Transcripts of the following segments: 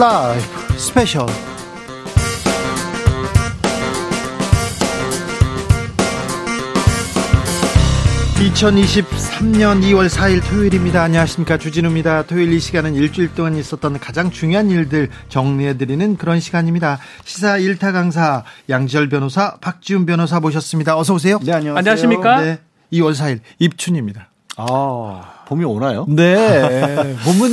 라이브 스페셜 2023년 2월 4일 토요일입니다. 안녕하십니까. 주진우입니다. 토요일 이 시간은 일주일 동안 있었던 가장 중요한 일들 정리해드리는 그런 시간입니다. 시사 1타 강사 양지열 변호사, 박지훈 변호사 모셨습니다. 어서오세요. 네, 안녕하세요. 안녕하십니까? 네. 2월 4일 입춘입니다. 아, 봄이 오나요? 네. 봄은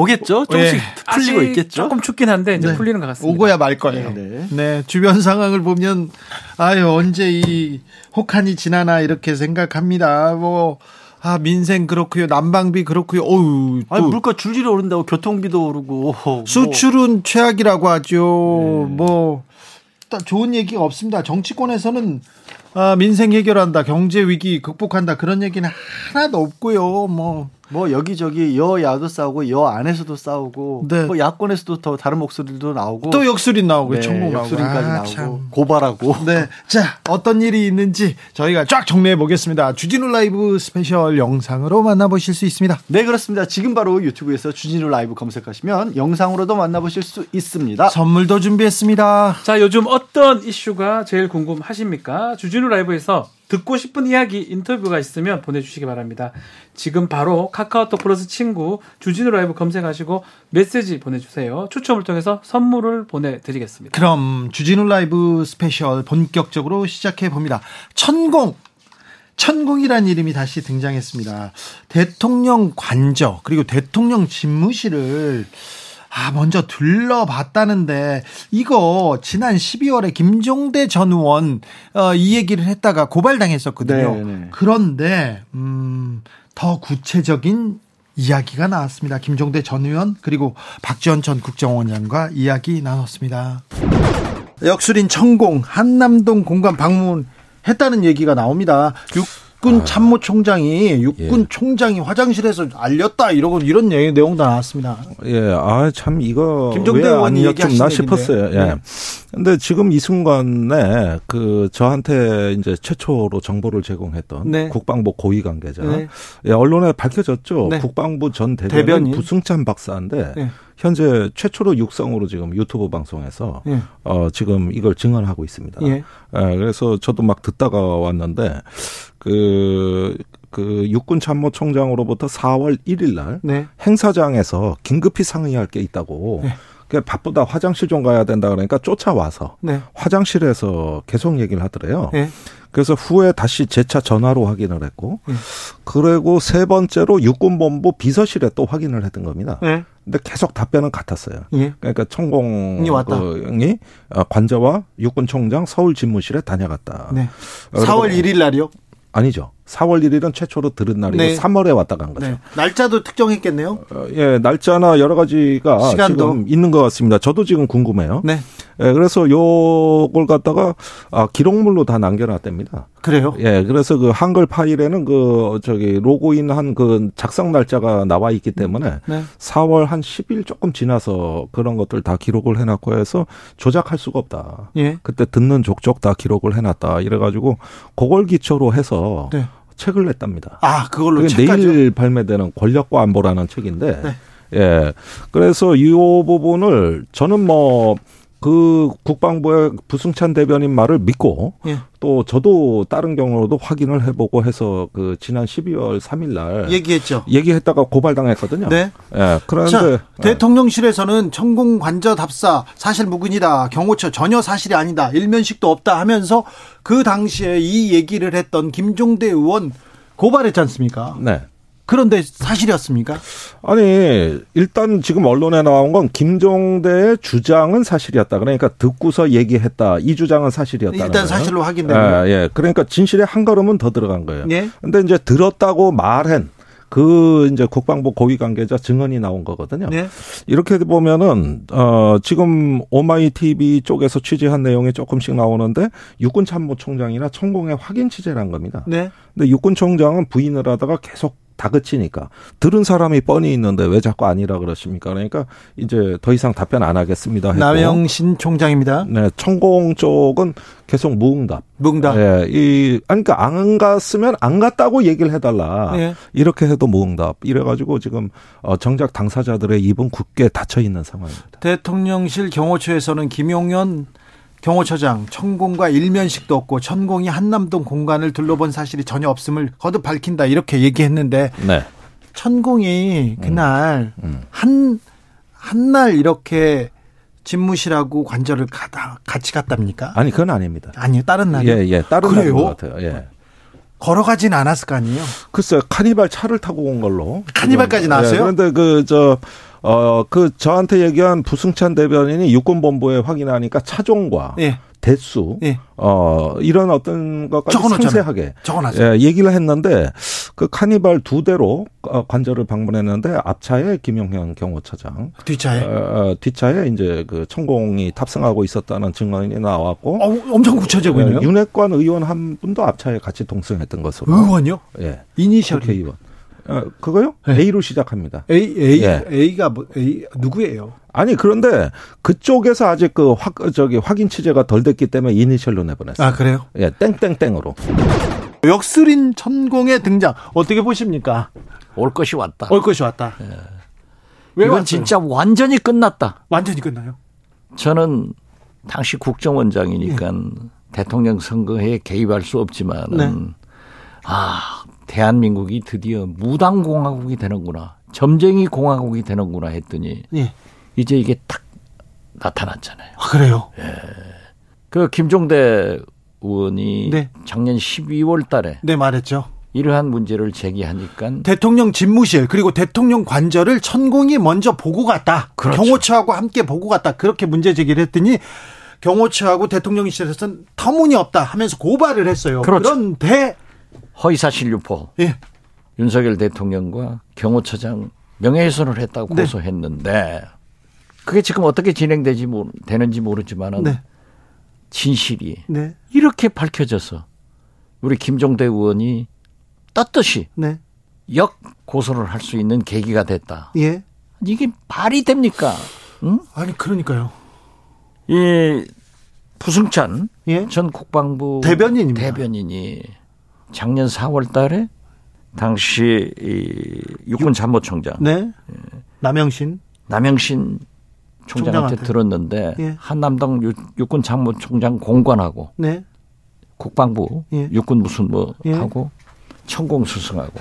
오겠죠? 조금씩 풀리고 아직 있겠죠? 조금 춥긴 한데 이제 네. 풀리는 것 같습니다. 오고야 말 거예요. 네. 네. 주변 상황을 보면 아유 언제 이 혹한이 지나나 이렇게 생각합니다. 뭐 아, 민생 그렇고요. 난방비 그렇고요. 어우, 또 아니, 물가 줄줄이 오른다고 교통비도 오르고. 뭐. 수출은 최악이라고 하죠. 뭐딱 좋은 얘기가 없습니다. 정치권에서는 아, 민생 해결한다, 경제 위기 극복한다 그런 얘기는 하나도 없고요. 뭐 뭐 여기저기 여야도 싸우고 여 안에서도 싸우고 네. 뭐 야권에서도 더 다른 목소리도 나오고 또 역술인 나오고 네, 천공하고 역술인까지 아, 나오고 참. 고발하고 네. 자, 어떤 일이 있는지 저희가 쫙 정리해 보겠습니다. 주진우 라이브 스페셜 영상으로 만나보실 수 있습니다. 네 그렇습니다. 지금 바로 유튜브에서 주진우 라이브 검색하시면 영상으로도 만나보실 수 있습니다. 선물도 준비했습니다. 자, 요즘 어떤 이슈가 제일 궁금하십니까? 주진우 라이브에서 듣고 싶은 이야기, 인터뷰가 있으면 보내주시기 바랍니다. 지금 바로 카카오톡 플러스 친구 주진우 라이브 검색하시고 메시지 보내주세요. 추첨을 통해서 선물을 보내드리겠습니다. 그럼 주진우 라이브 스페셜 본격적으로 시작해 봅니다. 천공 천공이라는 이름이 다시 등장했습니다. 대통령 관저 그리고 대통령 집무실을 아 먼저 둘러봤다는데 이거 지난 12월에 김종대 전 의원 어, 이 얘기를 했다가 고발당했었거든요. 네, 네. 그런데 음, 더 구체적인 이야기가 나왔습니다. 김종대 전 의원 그리고 박지원 전 국정원장과 이야기 나눴습니다. 역술인 천공 한남동 공간 방문 했다는 얘기가 나옵니다. 육군 참모총장이 육군 총장이 화장실에서 알렸다 이러고 이런 얘기 내용도 나왔습니다. 예, 아, 참, 이거. 왜안 의원이 얘기하신 싶었어요. 예. 네. 근데 지금 이 순간에 그 저한테 이제 최초로 정보를 제공했던 네. 국방부 고위 관계자. 네. 예, 언론에 밝혀졌죠. 네. 국방부 전 대변인, 대변인. 부승찬 박사인데 네. 현재 최초로 육성으로 지금 유튜브 방송에서 예. 어, 지금 이걸 증언하고 있습니다. 예. 예, 그래서 저도 막 듣다가 왔는데 그, 그 육군 참모총장으로부터 4월 1일 날 네. 행사장에서 긴급히 상의할 게 있다고. 네. 그 바쁘다 화장실 좀 가야 된다 그러니까 쫓아와서 네. 화장실에서 계속 얘기를 하더래요. 예. 그래서 후에 다시 재차 전화로 확인을 했고, 예. 그리고 세 번째로 육군본부 비서실에 또 확인을 했던 겁니다. 예. 근데 계속 답변은 같았어요. 예. 그러니까 천공이 왔다. 어, 관저와 육군총장 서울 집무실에 다녀갔다. 네. 어, 4월 그리고- 1일 날이요? 아니죠. 4월 1일은 최초로 들은 날이고 네. 3월에 왔다 간 거죠. 네. 날짜도 특정했겠네요. 어, 예, 날짜나 여러 가지가 시간도. 지금 있는 것 같습니다. 저도 지금 궁금해요. 네. 예, 그래서 요걸 갖다가 아, 기록물로 다 남겨놨답니다. 그래요? 예, 그래서 그 한글 파일에는 그 저기 로그인 한 그 작성 날짜가 나와 있기 때문에 네. 4월 한 10일 조금 지나서 그런 것들 다 기록을 해놨고 해서 조작할 수가 없다. 예. 그때 듣는 족족 다 기록을 해놨다. 이래가지고 그걸 기초로 해서 네. 책을 냈답니다. 아, 그걸로? 내일 발매되는 권력과 안보라는 책인데, 네. 예. 그래서 이 부분을 저는 뭐, 그 국방부의 부승찬 대변인 말을 믿고 예. 또 저도 다른 경우로도 확인을 해보고 해서 그 지난 12월 3일 날 얘기했죠. 얘기했다가 고발당했거든요. 네. 예. 그런데 자, 예. 대통령실에서는 천공 관저 답사 사실 무근이다. 경호처 전혀 사실이 아니다. 일면식도 없다 하면서 그 당시에 이 얘기를 했던 김종대 의원 고발했지 않습니까? 네. 그런데 사실이었습니까? 아니 일단 지금 언론에 나온 건 김종대의 주장은 사실이었다. 그러니까 듣고서 얘기했다. 이 주장은 사실이었다. 일단 사실로 확인됩니다. 예, 예. 그러니까 진실에 한 걸음은 더 들어간 거예요. 예. 근데 이제 들었다고 말한 그 이제 국방부 고위 관계자 증언이 나온 거거든요. 네. 이렇게 보면은 어 지금 오마이 TV 쪽에서 취재한 내용이 조금씩 나오는데 육군 참모총장이나 천공의 확인 취재란 겁니다. 네. 근데 육군 총장은 부인을 하다가 계속 다그치니까 들은 사람이 뻔히 있는데 왜 자꾸 아니라 그러십니까? 그러니까 이제 더 이상 답변 안 하겠습니다. 했고. 남영신 총장입니다. 네, 천공 쪽은 계속 무응답. 무응답. 예, 이, 아니, 그러니까 안 갔으면 안 갔다고 얘기를 해달라. 예. 이렇게 해도 무응답. 이래가지고 지금 어, 정작 당사자들의 입은 굳게 닫혀 있는 상황입니다. 대통령실 경호처에서는 김용현 경호처장 천공과 일면식도 없고 천공이 한남동 공간을 둘러본 사실이 전혀 없음을 거듭 밝힌다 이렇게 얘기했는데 네. 천공이 그날 음. 한한날 이렇게 집무실하고 관절을 가다 같이 갔답니까? 아니, 그건 아닙니다. 아니요 다른 날이 예, 예. 다른? 날인 것 같아요. 예. 걸어가진 않았을 거 아니에요. 글쎄요, 카니발 차를 타고 온 걸로. 카니발까지 지금, 나왔어요? 예, 그런데 그, 저, 어, 그 저한테 얘기한 부승찬 대변인이 육군본부에 확인하니까 차종과 예, 대수, 예. 어, 이런 어떤 것까지. 상세하게 적어놨어요. 예, 얘기를 했는데 그 카니발 두 대로 어, 관절을 방문했는데 앞차에 김용현 경호처장, 뒷차에 어, 어, 뒷차에 이제 그 천공이 탑승하고 있었다는 증언이 나왔고 어, 엄청 구체적이네요. 예, 윤핵관 의원 한 분도 앞차에 같이 동승했던 것으로. 의원요? 예. 이니셜이 국회의원. 어, 그거요? 네. A로 시작합니다. A A 예. A가 뭐 A 누구예요? 아니 그런데 그쪽에서 아직 그 확, 저기 확인 취재가 덜 됐기 때문에 이니셜로 내보냈어요. 아 그래요? 예, 땡땡땡으로. 역술인 천공의 등장 어떻게 보십니까? 올 것이 왔다. 올 것이 왔다. 왜 이건 왔어요? 진짜 완전히 끝났다. 완전히 끝나요? 저는 당시 국정원장이니까 대통령 선거에 개입할 수 없지만은 네. 아 대한민국이 드디어 무당 공화국이 되는구나, 점쟁이 공화국이 되는구나 했더니 예. 이제 이게 딱 나타났잖아요. 아 그래요? 그 김종대 의원이 네. 작년 12월 달에 네 말했죠. 이러한 문제를 제기하니까 대통령 집무실 그리고 대통령 관절을 천공이 먼저 보고 갔다. 그렇죠. 경호처하고 함께 보고 갔다. 그렇게 문제 제기를 했더니 경호처하고 대통령실에서는 터무니없다 하면서 고발을 했어요. 그렇죠. 그런데 허위사실 유포 예. 윤석열 대통령과 경호처장 명예훼손을 했다고 네. 고소했는데 그게 지금 어떻게 진행되지 모르, 되는지 모르지만은 네. 진실이 네. 이렇게 밝혀져서 우리 김종대 의원이 떳떳이 네. 역 고소를 할 수 있는 계기가 됐다. 예. 이게 말이 됩니까? 응? 아니 그러니까요. 이 부승찬 예. 전 국방부 대변인입니다. 대변인이 작년 4월 달에 당시 이 육군 참모총장 네. 남영신 남영신 총장한테 총장한테. 들었는데 예. 한남동 육- 육군 참모총장 공관하고 네. 국방부 예. 육군 무슨 뭐 예. 하고 천공 수승하고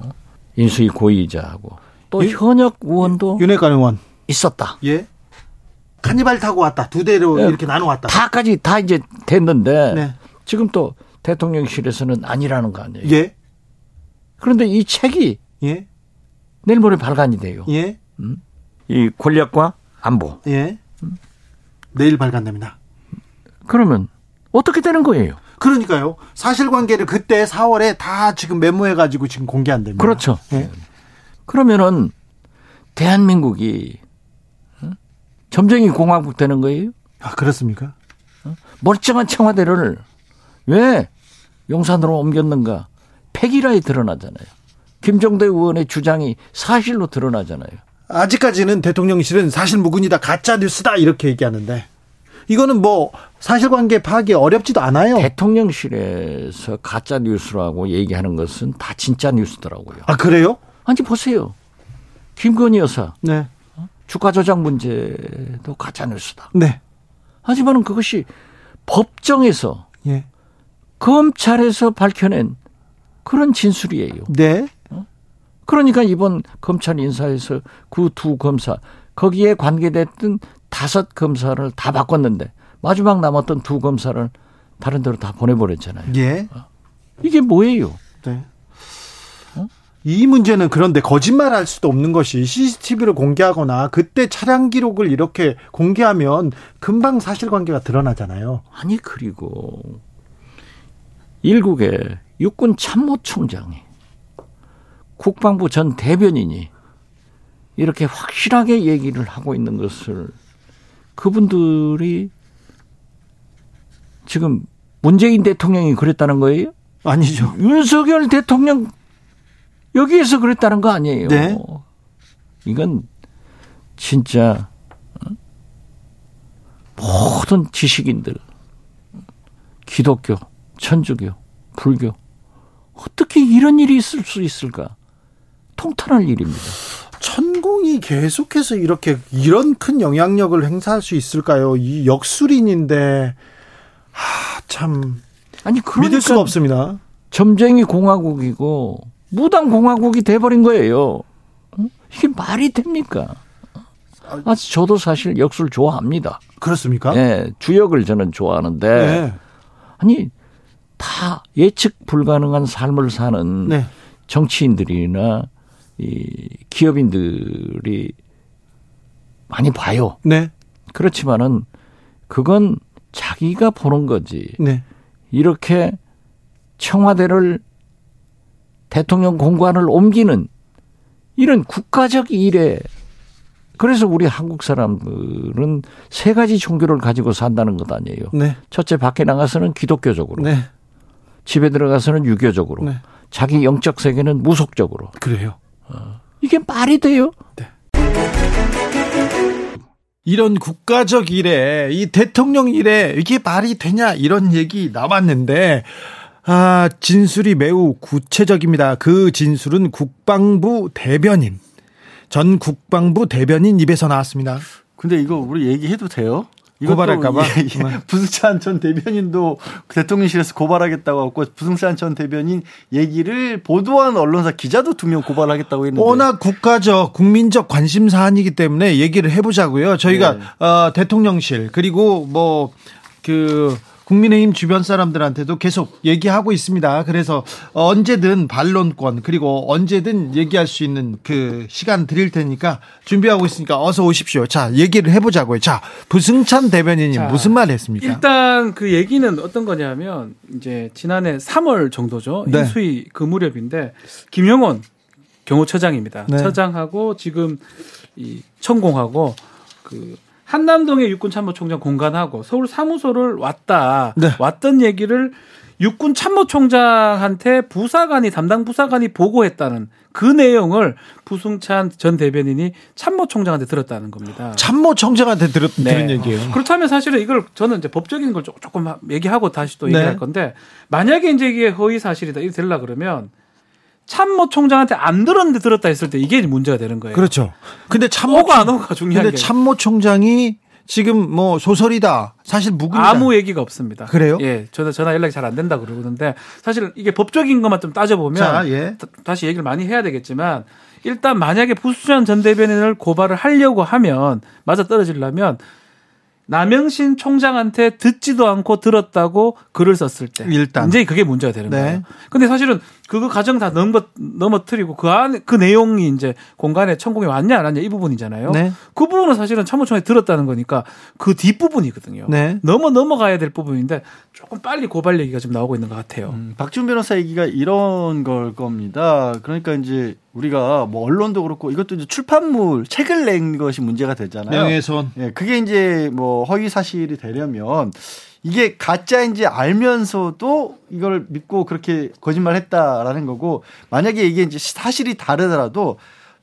어? 인수위 고위이자하고 또 예. 현역 의원도 윤핵관 의원. 있었다. 예. 카니발 타고 왔다. 두 대로 예. 이렇게 나눠 왔다. 다까지 다 이제 됐는데 네. 지금 또 대통령실에서는 아니라는 거 아니에요. 예. 그런데 이 책이 예. 내일 모레 발간이 돼요. 예. 이 권력과 안보. 예. 내일 발간됩니다. 그러면 어떻게 되는 거예요? 그러니까요. 사실관계를 그때 4월에 다 지금 메모해가지고 지금 공개 안 됩니다. 그렇죠. 예. 그러면은 대한민국이 어? 점쟁이 공화국 되는 거예요? 아, 그렇습니까? 멀쩡한 청와대를 왜 용산으로 옮겼는가? 폐기라에 드러나잖아요. 김종대 의원의 주장이 사실로 드러나잖아요. 아직까지는 대통령실은 사실 무근이다, 가짜 뉴스다 이렇게 얘기하는데 이거는 뭐 사실관계 파악이 어렵지도 않아요. 대통령실에서 가짜 뉴스라고 얘기하는 것은 다 진짜 뉴스더라고요. 아 그래요? 아니 보세요. 김건희 여사 네, 주가 조작 문제도 가짜 뉴스다. 네, 하지만 그것이 법정에서 예, 검찰에서 밝혀낸 그런 진술이에요. 네, 그러니까 이번 검찰 인사에서 그 두 검사 거기에 관계됐던 다섯 검사를 다 바꿨는데 마지막 남았던 두 검사를 다른 데로 다 보내버렸잖아요. 예, 이게 뭐예요? 네. 이 문제는 그런데 거짓말할 수도 없는 것이 CCTV를 공개하거나 그때 차량 기록을 이렇게 공개하면 금방 사실관계가 드러나잖아요. 아니 그리고 일국의 육군 참모총장이 국방부 전 대변인이 이렇게 확실하게 얘기를 하고 있는 것을 그분들이 지금 문재인 대통령이 그랬다는 거예요? 아니죠. 윤석열 대통령 여기에서 그랬다는 거 아니에요. 네. 이건 진짜 어? 모든 지식인들, 기독교, 천주교, 불교 어떻게 이런 일이 있을 수 있을까? 통탄할 일입니다. 천공이 계속해서 이렇게 이런 큰 영향력을 행사할 수 있을까요? 이 역술인인데 하, 참 아니 그러니까 믿을 수가 없습니다. 점쟁이 공화국이고 무당 공화국이 돼버린 거예요. 응? 이게 말이 됩니까? 아, 저도 사실 역술 좋아합니다. 그렇습니까? 네, 주역을 저는 좋아하는데 네. 아니 다 예측 불가능한 삶을 사는 네. 정치인들이나 이 기업인들이 많이 봐요. 네. 그렇지만은 그건 자기가 보는 거지. 네. 이렇게 청와대를 대통령 공관을 옮기는 이런 국가적 일에 그래서 우리 한국 사람들은 세 가지 종교를 가지고 산다는 것 아니에요. 네. 첫째 밖에 나가서는 기독교적으로, 네. 집에 들어가서는 유교적으로, 네. 자기 영적 세계는 무속적으로. 그래요. 이게 말이 돼요? 이런 국가적 일에 이 대통령 일에 이게 말이 되냐 이런 얘기 나왔는데 아 진술이 매우 구체적입니다. 그 진술은 국방부 대변인 전 국방부 대변인 입에서 나왔습니다. 근데 이거 우리 얘기해도 돼요? 고발할까봐? 예, 예. 부승찬 전 대변인도 대통령실에서 고발하겠다고 하고 부승찬 전 대변인 얘기를 보도한 언론사 기자도 두 명 고발하겠다고 했는데 워낙 국가적 국민적 관심 사안이기 때문에 얘기를 해보자고요. 저희가 네. 어, 대통령실 그리고 뭐그 국민의힘 주변 사람들한테도 계속 얘기하고 있습니다. 그래서 언제든 반론권 그리고 언제든 얘기할 수 있는 그 시간 드릴 테니까 준비하고 있으니까 어서 오십시오. 자 얘기를 해보자고요. 자 부승찬 대변인이 자, 무슨 말 했습니까? 일단 그 얘기는 어떤 거냐면 이제 지난해 3월 정도죠. 네. 인수위 그 무렵인데 김영원 경호처장입니다. 네. 처장하고 지금 이 천공하고 그 한남동의 육군 참모총장 공간하고 서울 사무소를 왔다 네. 왔던 얘기를 육군 참모총장한테 부사관이 담당 부사관이 보고했다는 그 내용을 부승찬 전 대변인이 참모총장한테 들었다는 겁니다. 참모총장한테 들었, 네. 들은 얘기예요. 그렇다면 사실은 이걸 저는 이제 법적인 걸 조- 조금 얘기하고 다시 또 네. 얘기할 건데 만약에 이제 이게 허위 사실이다 이렇게 되려 그러면 참모 총장한테 안 들었는데 들었다 했을 때 이게 문제가 되는 거예요. 그렇죠. 근데 참모 오가 안 오가 중요한 근데 게 참모 총장이 지금 뭐 소설이다. 사실 무근이다. 아무 얘기가 없습니다. 그래요? 예, 저도 전화 연락이 잘 안 된다 그러는데 사실 이게 법적인 것만 좀 따져 보면 자, 예. 다, 시 얘기를 많이 해야 되겠지만 일단 만약에 부수전 전 대변인을 고발을 하려고 하면 맞아 떨어지려면 남영신 총장한테 듣지도 않고 들었다고 글을 썼을 때 일단. 이제 그게 문제가 되는 네. 거예요. 근데 사실은 그거 과정 다 넘어 넘어뜨리고 그 안에 그 내용이 이제 공간에 천공이 왔냐 안 왔냐 이 부분이잖아요. 네. 그 부분은 사실은 참모총에 들었다는 거니까 그 뒷 부분이거든요. 네. 넘어 넘어가야 될 부분인데 조금 빨리 고발 얘기가 좀 나오고 있는 것 같아요. 음, 박준 변호사 얘기가 이런 걸 겁니다. 그러니까 이제 우리가 뭐 언론도 그렇고 이것도 이제 출판물 책을 낸 것이 문제가 되잖아요. 명예훼손. 예, 그게 이제 뭐 허위 사실이 되려면 이게 가짜인지 알면서도 이걸 믿고 그렇게 거짓말 했다라는 거고 만약에 이게 이제 사실이 다르더라도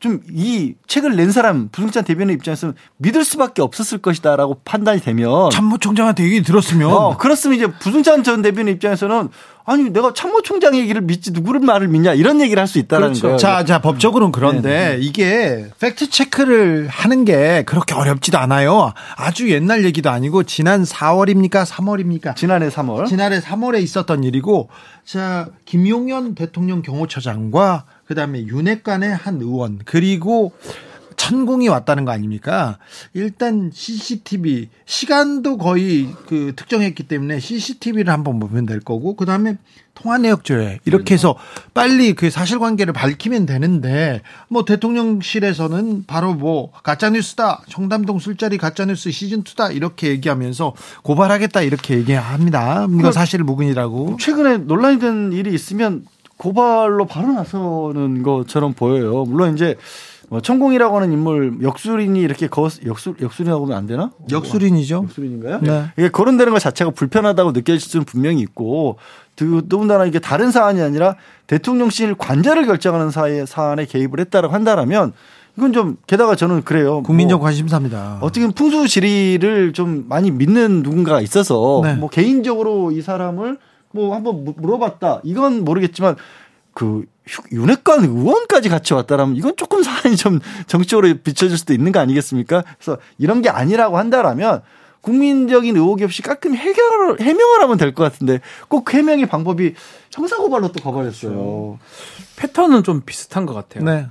좀 이 책을 낸 사람 부승찬 대변인 입장에서는 믿을 수밖에 없었을 것이다라고 판단이 되면 참모총장한테 얘기 들었으면 어, 그렇으면 이제 부승찬 전 대변인 입장에서는 아니 내가 참모총장 얘기를 믿지 누구를 말을 믿냐 이런 얘기를 할 수 있다는 그렇죠. 거예요. 자, 자, 법적으로는 그런데 이게 팩트 체크를 하는 게 그렇게 어렵지도 않아요. 아주 옛날 얘기도 아니고 지난 4월입니까? 3월입니까? 지난해 3월 지난해 3월에 있었던 일이고 자, 김용현 대통령 경호처장과 그다음에 윤핵관의 한 의원 그리고 천공이 왔다는 거 아닙니까? 일단 CCTV 시간도 거의 그 특정했기 때문에 CCTV를 한번 보면 될 거고 그다음에 통화 내역 조회 이렇게 해서 빨리 그 사실관계를 밝히면 되는데 뭐 대통령실에서는 바로 뭐 가짜 뉴스다 청담동 술자리 가짜 뉴스 시즌 2다 이렇게 얘기하면서 고발하겠다 이렇게 얘기합니다. 이거 사실 무근이라고. 최근에 논란이 된 일이 있으면 고발로 바로 나서는 것처럼 보여요. 물론 이제 뭐 천공이라고 하는 인물 역술인이 이렇게 거 역술 역술이라고 하면 안 되나? 역술인이죠. 역술인인가요? 네. 이게 거론되는 것 자체가 불편하다고 느껴질 수는 분명히 있고 또- 더군다나 이게 다른 사안이 아니라 대통령실 관제를 결정하는 사회 사안에 개입을 했다라고 한다라면 이건 좀 게다가 저는 그래요. 국민적 뭐 관심사입니다. 어떻게 보면 풍수지리를 좀 많이 믿는 누군가가 있어서 네. 뭐 개인적으로 이 사람을 뭐 한번 무- 물어봤다 이건 모르겠지만 그 휴- 윤핵관 의원까지 같이 왔다라면 이건 조금 사안이 좀 정치적으로 비춰질 수도 있는 거 아니겠습니까? 그래서 이런 게 아니라고 한다라면 국민적인 의혹이 없이 깔끔히 해결을 해명을 하면 될 것 같은데 꼭 해명의 방법이 형사고발로 또 가버렸어요. 패턴은 좀 비슷한 것 같아요. 네.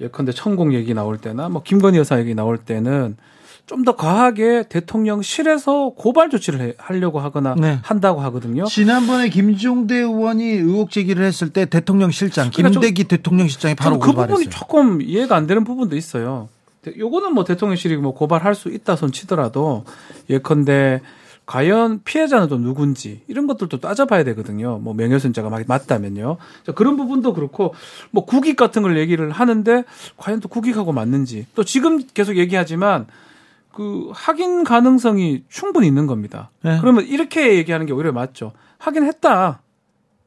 예컨대 천공 얘기 나올 때나 뭐 김건희 여사 얘기 나올 때는 좀 더 과하게 대통령실에서 고발 조치를 해- 하려고 하거나 네. 한다고 하거든요. 지난번에 김종대 의원이 의혹 제기를 했을 때 대통령실장 그러니까 좀- 김대기 대통령실장이 바로 그 부분이 고발했어요. 조금 이해가 안 되는 부분도 있어요. 대- 요거는 뭐 대통령실이 뭐 고발할 수 있다 손 치더라도 예컨대 과연 피해자는 또 누군지 이런 것들도 따져봐야 되거든요. 뭐 명예훼손자가 막 맞다면요. 자, 그런 부분도 그렇고 뭐 국익 같은 걸 얘기를 하는데 과연 또 국익하고 맞는지 또 지금 계속 얘기하지만 그 확인 가능성이 충분히 있는 겁니다. 네. 그러면 이렇게 얘기하는 게 오히려 맞죠. 확인했다.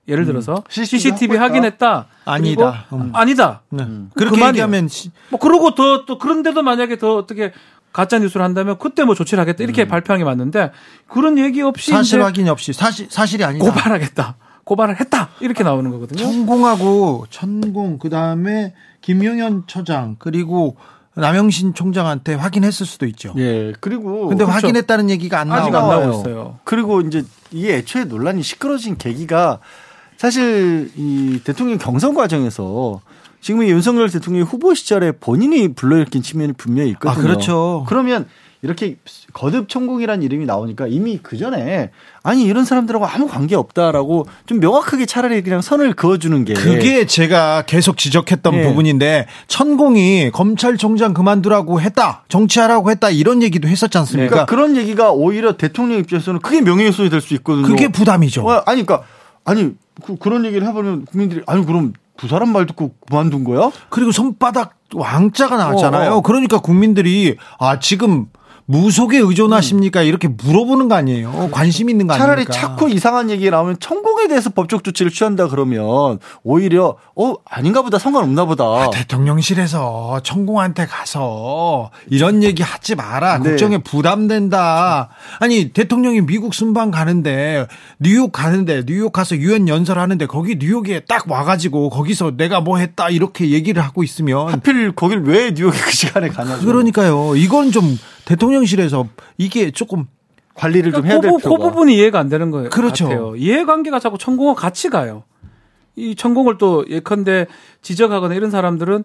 예를 들어서 CCTV CCTV? 확인했다. 아니다. 음. 아니다. 네. 그렇게 그만이에요. 얘기하면 시- 뭐 그러고 더 또 그런데도 만약에 더 어떻게 가짜 뉴스를 한다면 그때 뭐 조치를 하겠다 이렇게 발표한 게 맞는데 그런 얘기 없이 사실 확인 없이 사실 사실이 아니다. 고발하겠다. 고발을 했다. 이렇게 나오는 거거든요. 천공하고 천공 그 다음에 김용현 처장 그리고 남영신 총장한테 확인했을 수도 있죠. 예. 그리고 근데 그렇죠. 확인했다는 얘기가 안 아직 안 나와요. 나오고 있어요. 그리고 이제 이게 애초에 논란이 시끄러진 계기가 사실 이 대통령 경선 과정에서 지금 이 윤석열 대통령이 후보 시절에 본인이 불러일으킨 측면이 분명히 있거든요. 아, 그렇죠. 그러면 이렇게 거듭 천국이라는 이름이 나오니까 이미 그 전에 아니 이런 사람들하고 아무 관계 없다라고 좀 명확하게 차라리 그냥 선을 그어주는 게 그게 제가 계속 지적했던 예. 부분인데 천공이 검찰총장 그만두라고 했다 정치하라고 했다 이런 얘기도 했었지 않습니까? 그러니까 그런 얘기가 오히려 대통령 입장에서는 그게 명예훼손이 될 수 있거든요. 그게 부담이죠. 어, 아니 그러니까 아니 그, 그런 얘기를 해버리면 국민들이 아니 그럼 두 사람 말 듣고 그만둔 거야? 그리고 손바닥 왕자가 나왔잖아요. 어, 어. 그러니까 국민들이 아 지금 무속에 의존하십니까 이렇게 물어보는 거 아니에요. 관심 있는 거 차라리 아닙니까? 자꾸 이상한 얘기 나오면 천공에 대해서 법적 조치를 취한다 그러면 오히려 어 아닌가 보다 상관없나 보다. 아, 대통령실에서 천공한테 가서 이런 얘기 하지 마라. 네. 국정에 부담된다. 아니 대통령이 미국 순방 가는데 뉴욕 가는데 뉴욕 가서 유엔 연설하는데 거기 뉴욕에 딱 와가지고 거기서 내가 뭐 했다 이렇게 얘기를 하고 있으면 하필 거길 왜 뉴욕에 그 시간에 가냐고. 그러니까요. 이건 좀 대통령실에서 이게 조금 관리를 좀 그러니까 해야 그, 될 부- 필요가. 그 부분이 이해가 안 되는 거예요. 그렇죠. 같아요. 이해관계가 자꾸 천공과 같이 가요. 이 천공을 또 예컨대 지적하거나 이런 사람들은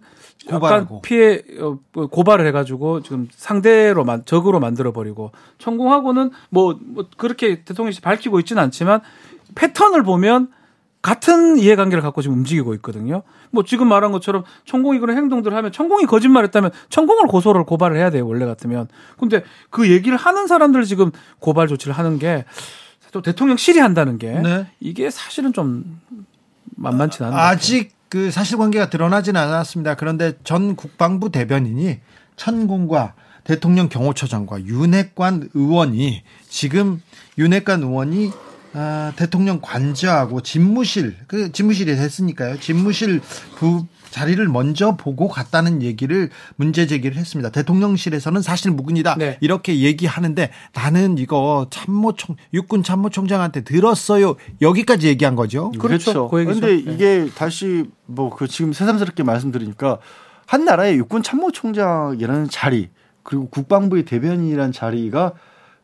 약간 고발하고. 피해 어, 뭐 고발을 해가지고 지금 상대로 만 적으로 만들어 버리고 천공하고는 뭐, 뭐 그렇게 대통령이 밝히고 있지는 않지만 패턴을 보면 같은 이해관계를 갖고 지금 움직이고 있거든요. 뭐 지금 말한 것처럼 천공이 그런 행동들을 하면 천공이 거짓말했다면 천공을 고소를 고발을 해야 돼요 원래 같으면. 근데 그 얘기를 하는 사람들 지금 고발 조치를 하는 게 또 대통령실이 한다는 게 네. 이게 사실은 좀 만만치 것 아직 그 사실관계가 드러나지는 않았습니다. 그런데 전 국방부 대변인이 천공과 대통령 경호처장과 윤핵관 의원이 지금 윤핵관 의원이 아, 대통령 관저하고 집무실 그 집무실이 됐으니까요. 집무실 부 자리를 먼저 보고 갔다는 얘기를 문제 제기를 했습니다. 대통령실에서는 사실 무근이다 네. 이렇게 얘기하는데 나는 이거 참모총 육군 참모총장한테 들었어요. 여기까지 얘기한 거죠. 그렇죠. 그 얘기죠. 근데 네. 이게 다시 뭐 그 지금 새삼스럽게 말씀드리니까 한 나라의 육군 참모총장이라는 자리 그리고 국방부의 대변인이라는 자리가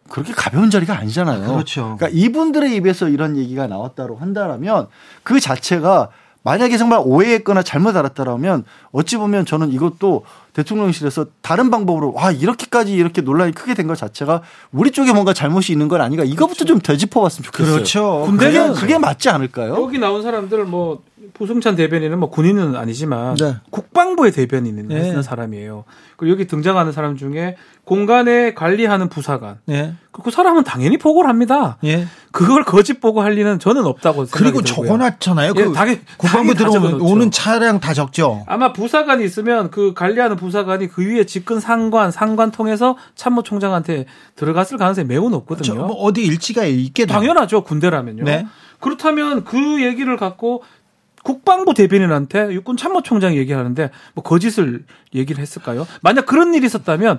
그렇게 가벼운 자리가 아니잖아요. 그렇죠. 그러니까 이분들의 입에서 이런 얘기가 나왔다고 한다라면 그 자체가 만약에 정말 오해했거나 잘못 알았다라면 어찌 보면 저는 이것도 대통령실에서 다른 방법으로 와 이렇게까지 이렇게 논란이 크게 된 것 자체가 우리 쪽에 뭔가 잘못이 있는 건 아닌가 이거부터 좀 되짚어봤으면 좋겠어요. 그렇죠. 그게 군대는 그게 맞지 않을까요? 여기 나온 사람들 뭐 부승찬 대변인은 뭐 군인은 아니지만 네. 국방부의 대변인을 네. 사람이에요. 그리고 여기 등장하는 사람 중에 공간에 관리하는 부사관. 예. 그 사람은 당연히 보고를 합니다. 예. 그걸 거짓 보고 할 리는 저는 없다고 생각이 그리고. 적어놨잖아요. 예, 그 국방부 당연히 다 들어오면 적어놓죠. 오는 차량 다 적죠. 아마 부사관이 있으면 그 관리하는 부사관이 그 위에 직근 상관, 상관 통해서 참모총장한테 들어갔을 가능성이 매우 높거든요. 저, 뭐 어디 일지가 있게 당연하죠 군대라면요. 네. 그렇다면 그 얘기를 갖고 국방부 대변인한테 육군 참모총장이 얘기하는데 뭐 거짓을 얘기를 했을까요? 만약 그런 일이 있었다면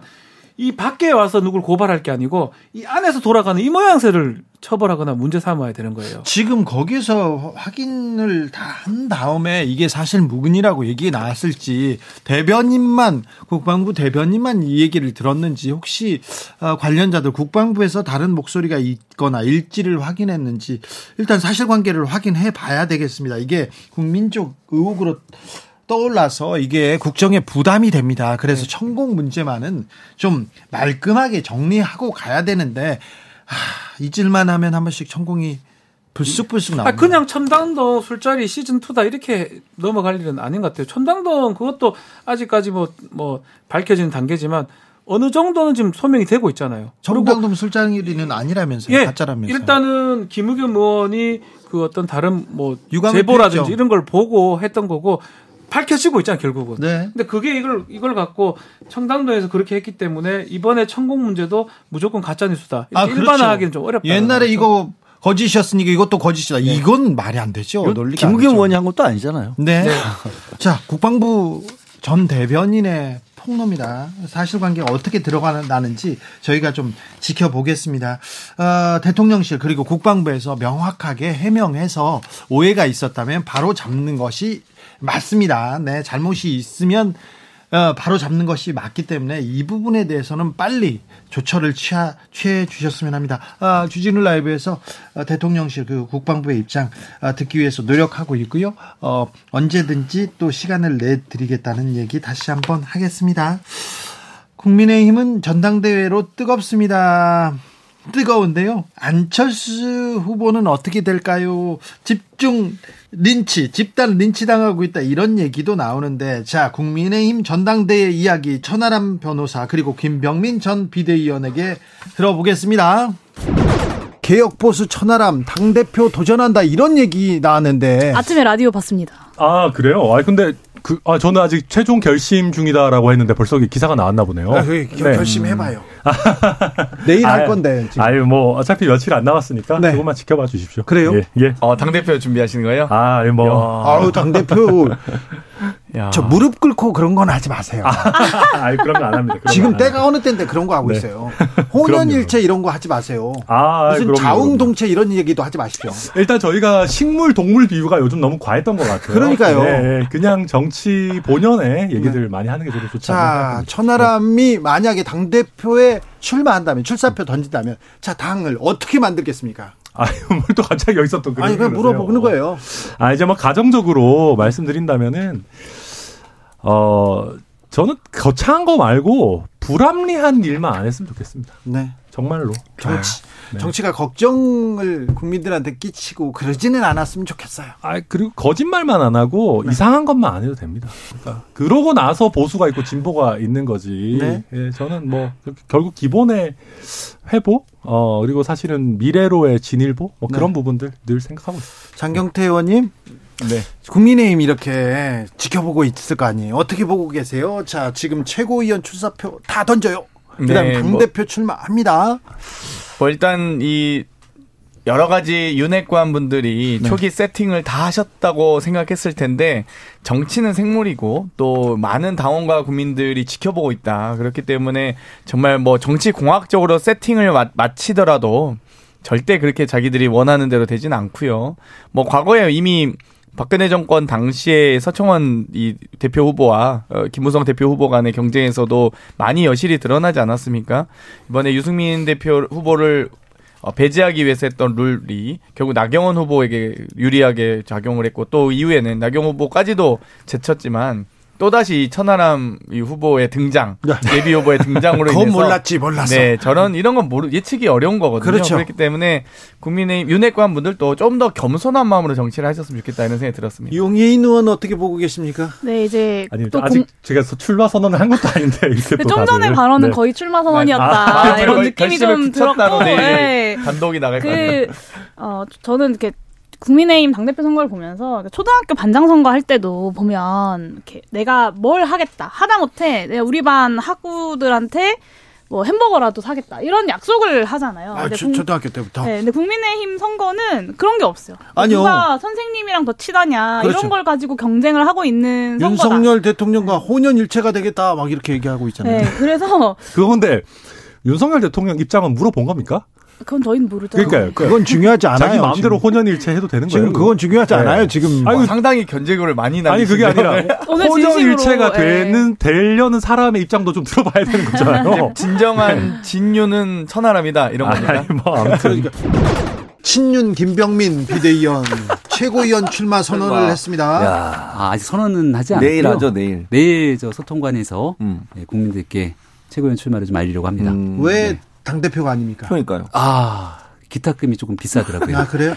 이 밖에 와서 누굴 고발할 게 아니고 이 안에서 돌아가는 이 모양새를 처벌하거나 문제 삼아야 되는 거예요. 지금 거기서 확인을 다 한 다음에 이게 사실 무근이라고 얘기 나왔을지 대변인만 국방부 대변인만 이 얘기를 들었는지 혹시 어, 관련자들 국방부에서 다른 목소리가 있거나 일지를 확인했는지 일단 사실관계를 확인해 봐야 되겠습니다. 이게 국민적 의혹으로 떠올라서 이게 국정에 부담이 됩니다. 그래서 네. 천공 문제만은 좀 말끔하게 정리하고 가야 되는데 하, 잊을만 하면 한 번씩 천공이 불쑥불쑥 아, 나옵니다. 그냥 첨당동 술자리 시즌 2다 이렇게 넘어갈 일은 아닌 것 같아요. 첨당동 그것도 아직까지 뭐뭐 밝혀지는 단계지만 어느 정도는 지금 소명이 되고 있잖아요. 정당동 술자리는 아니라면서요. 예, 가짜라면서. 일단은 김의겸 의원이 그 어떤 다른 뭐 제보라든지 표했죠. 이런 걸 보고 했던 거고 밝혀지고 있잖아요 결국은. 네. 근데 그게 이걸 이걸 갖고 청당도에서 그렇게 했기 때문에 이번에 천공 문제도 무조건 가짜 뉴스다. 아, 그렇죠. 일반화하기는 좀 어렵다. 옛날에 이거 거짓이었으니까 이것도 거짓이다. 네. 이건 말이 안 되죠. 아니죠. 의원이 한 것도 아니잖아요. 네. 네. 자, 국방부 전 대변인의 폭로입니다. 사실관계가 어떻게 들어가는지 저희가 좀 지켜보겠습니다. 어, 대통령실 그리고 국방부에서 명확하게 해명해서 오해가 있었다면 바로 잡는 것이 맞습니다. 네, 잘못이 있으면 어, 바로 잡는 것이 맞기 때문에 이 부분에 대해서는 빨리 조처를 취하, 취해 주셨으면 합니다. 아, 주진우 라이브에서 어, 대통령실 그 국방부의 입장 아, 듣기 위해서 노력하고 있고요. 어, 언제든지 또 시간을 내드리겠다는 얘기 다시 한번 하겠습니다. 국민의힘은 전당대회로 뜨겁습니다. 뜨거운데요. 안철수 후보는 어떻게 될까요? 집중 린치, 집단 린치 당하고 있다 이런 얘기도 나오는데 자 국민의힘 전당대회 이야기 천하람 변호사 그리고 김병민 전 비대위원에게 들어보겠습니다. 개혁 보수 천하람 당 대표 도전한다 이런 얘기 나왔는데 아침에 라디오 봤습니다. 아 그래요? 아 근데 그 아 저는 아직 최종 결심 중이다라고 했는데 벌써 기사가 나왔나 보네요. 아, 그 네. 결심해 봐요. 내일 할 아유, 건데 지금. 아유 뭐 어차피 며칠 안 남았으니까 네. 조금만 지켜봐 주십시오. 그래요? 예. 예. 어, 당대표 준비하시는 거예요? 아, 예, 뭐. 아우 당 대표 야. 저 무릎 꿇고 그런 건 하지 마세요. 아, 그런 거 안 합니다. 그런 지금 거안 때가 어느 때인데 그런 거 하고 네. 있어요. 호년일체 이런 거 하지 마세요. 아, 무슨 그럼요, 자웅동체 이런 얘기도 하지 마십시오. 일단 저희가 식물 동물 비유가 요즘 너무 과했던 것 같아요. 그러니까요. 네, 네. 그냥 정치 본연의 얘기들 많이 하는 게 저도 좋지 않나 자. 천하람이 만약에 당 대표에 출마한다면 출사표 던진다면 자 당을 어떻게 만들겠습니까? 아유, 뭘또 갑자기 여기서 또 그런 아니 그냥 그러세요. 물어보는 거예요. 아, 이제 뭐 가정적으로 말씀드린다면은 어 저는 거창한 거 말고 불합리한 일만 안 했으면 좋겠습니다. 네. 정말로. 정치 네. 정치가 걱정을 국민들한테 끼치고 그러지는 않았으면 좋겠어요. 아 그리고 거짓말만 안 하고 네. 이상한 것만 안 해도 됩니다. 그러니까 그러고 나서 보수가 있고 진보가 있는 거지. 네. 예, 저는 뭐 결국 기본의 회복, 어 그리고 사실은 미래로의 진일보 뭐 그런 네. 부분들 늘 생각하고 있습니다. 장경태 의원님 네. 국민의힘 이렇게 지켜보고 있을 거 아니에요. 어떻게 보고 계세요? 자 지금 최고위원 출사표 다 던져요. 그다음 네, 당 뭐- 대표 출마합니다. 뭐 일단 이 여러 가지 윤핵관 분들이 네. 초기 세팅을 다 하셨다고 생각했을 텐데 정치는 생물이고 또 많은 당원과 국민들이 지켜보고 있다. 그렇기 때문에 정말 뭐 정치 공학적으로 세팅을 마, 마치더라도 절대 그렇게 자기들이 원하는 대로 되진 않고요. 뭐 과거에 이미 박근혜 정권 당시에 서청원 이 대표 후보와 어, 김무성 대표 후보 간의 경쟁에서도 많이 여실히 드러나지 않았습니까? 이번에 유승민 대표 후보를 어, 배제하기 위해서 했던 룰이 결국 나경원 후보에게 유리하게 작용을 했고 또 이후에는 나경원 후보까지도 제쳤지만 또다시 천하람 이 후보의 등장, 예비 후보의 등장으로 인해서 몰랐지, 몰랐어. 네, 저런 이런 건 모르 예측이 어려운 거거든요. 그렇죠. 그렇기 때문에 국민의힘 윤핵관 분들도 좀 더 겸손한 마음으로 정치를 하셨으면 좋겠다 이런 생각이 들었습니다. 용혜인 의원 어떻게 보고 계십니까? 네, 이제 아니 또 아직 공- 제가 출마 선언을 한 것도 아닌데 이렇게 좀 전에. 발언은 네. 거의 출마 선언이었다 아, 이런 거의 느낌이 좀 들었고 네. 단독이 나갈 것 같아요. 그 어, 저는 이렇게 국민의힘 당대표 선거를 보면서 초등학교 반장 선거 할 때도 보면 이렇게 내가 뭘 하겠다 하다못해 내가 우리 반 학우들한테 뭐 햄버거라도 사겠다 이런 약속을 하잖아요. 아, 근데 초, 국- 초등학교 때부터. 네, 근데 국민의힘 선거는 그런 게 없어요. 아니요. 누가 선생님이랑 더 친하냐 그렇죠. 이런 걸 가지고 경쟁을 하고 있는 선거다. 윤석열 대통령과 혼연일체가 되겠다 막 이렇게 얘기하고 있잖아요. 네, 그래서 그거 근데 윤석열 대통령 입장은 물어본 겁니까? 그건 저희는 모르죠. 그러니까요. 그건 중요하지 않아요. 자기 마음대로 지금, 혼연일체 해도 되는 거예요. 지금 그건 중요하지 네. 않아요. 지금 아이고, 상당히 견제구를 많이 아니 그게. 아니라 오늘 혼연일체가 예. 되는 되려는 사람의 입장도 좀 들어봐야 되는 거잖아요. 진정한 진유는 천하람이다 이런 겁니까? 아니 뭐 아무튼 친윤 김병민 비대위원 최고위원 출마 선언을. 했습니다. 아, 아직 선언은 하지 않았고요. 내일 하죠, 내일. 네. 저 소통관에서 음. 네, 국민들께 최고위원 출마를 좀 알리려고 합니다. 음, 왜 네. 당 대표가 아닙니까? 그러니까요. 아, 기타금이 조금 비싸더라고요. 아, 그래요?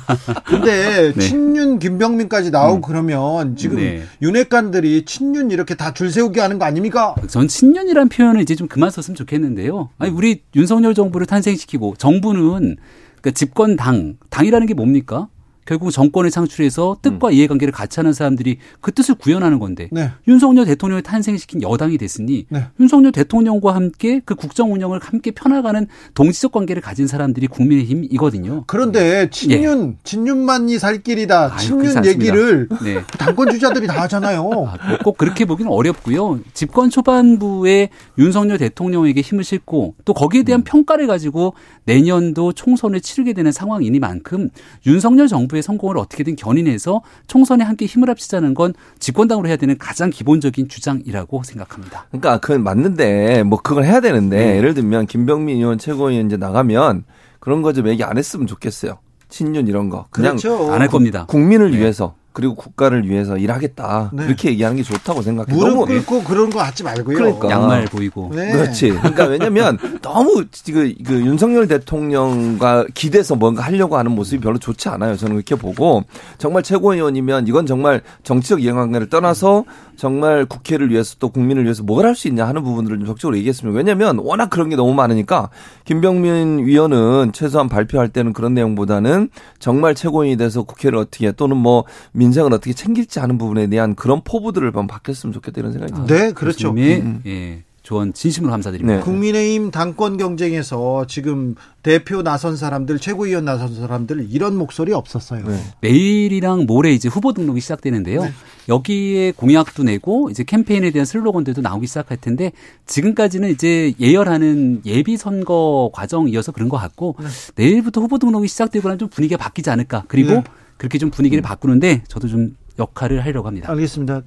근데 네. 친윤 김병민까지 나오고 그러면 지금 네. 윤핵관들이 친윤 이렇게 다 줄 세우게 하는 거 아닙니까? 전 친윤이란 표현을 이제 좀 그만 썼으면 좋겠는데요. 아니, 우리 윤석열 정부를 탄생시키고 정부는 그러니까 집권 당, 당이라는 게 뭡니까? 결국 정권을 창출해서 뜻과 이해관계를 같이 하는 사람들이 그 뜻을 구현하는 건데 네. 윤석열 대통령을 탄생시킨 여당이 됐으니 네. 윤석열 대통령과 함께 그 국정 운영을 함께 펴나가는 동지적 관계를 가진 사람들이 국민의힘이거든요. 그런데 친윤, 친윤만이 살 길이다. 예. 아유, 친윤. 얘기를 네. 당권 주자들이 다 하잖아요. 아, 뭐꼭 그렇게 보기는 어렵고요. 집권 초반부에 윤석열 대통령에게 힘을 싣고 또 거기에 대한 음. 평가를 가지고 내년도 총선을 치르게 되는 상황이니만큼 윤석열 정부 의 성공을 어떻게든 견인해서 총선에 함께 힘을 합치자는 건 집권당으로 해야 되는 가장 기본적인 주장이라고 생각합니다. 그러니까 그건 맞는데 뭐 그걸 해야 되는데 예를 들면 김병민 의원 최고위원 이제 나가면 그런 거 좀 얘기 안 했으면 좋겠어요. 친윤 이런 거 그냥 그렇죠. 안할 겁니다. 국민을 네. 위해서 그리고 국가를 위해서 일하겠다 네. 이렇게 얘기하는 게 좋다고 생각해요. 무릎 너무 꿇고 그런 거 하지 말고요. 그러니까. 양말 보이고 네. 그렇지. 그러니까 왜냐면 너무 그, 그 윤석열 대통령과 기대서 뭔가 하려고 하는 모습이 별로 좋지 않아요. 저는 그렇게 보고 정말 최고위원이면 이건 정말 정치적 이해관계를 떠나서 정말 국회를 위해서 또 국민을 위해서 뭘 할 수 있냐 하는 부분들을 좀 적극적으로 얘기했으면 왜냐면 워낙 그런 게 너무 많으니까 김병민 위원은 최소한 발표할 때는 그런 내용보다는 정말 최고위원이 돼서 국회를 어떻게 또는 뭐 민 생을 어떻게 챙길지 하는 부분에 대한 그런 포부들을 좀 바뀌었으면 좋겠다 이런 생각이 듭니다. 네, 그렇죠. 교수님의 음. 예, 조언 진심으로 감사드립니다. 네. 국민의힘 당권 경쟁에서 지금 대표 나선 사람들, 최고위원 나선 사람들 이런 목소리 없었어요. 네. 내일이랑 모레 이제 후보 등록이 시작되는데요. 네. 여기에 공약도 내고 이제 캠페인에 대한 슬로건들도 나오기 시작할 텐데 지금까지는 이제 예열하는 예비 선거 과정이어서 그런 것 같고 내일부터 후보 등록이 시작되고 나면 좀 분위기가 바뀌지 않을까. 그리고 네. 그렇게 좀 분위기를 바꾸는데 저도 좀 역할을 하려고 합니다. 알겠습니다.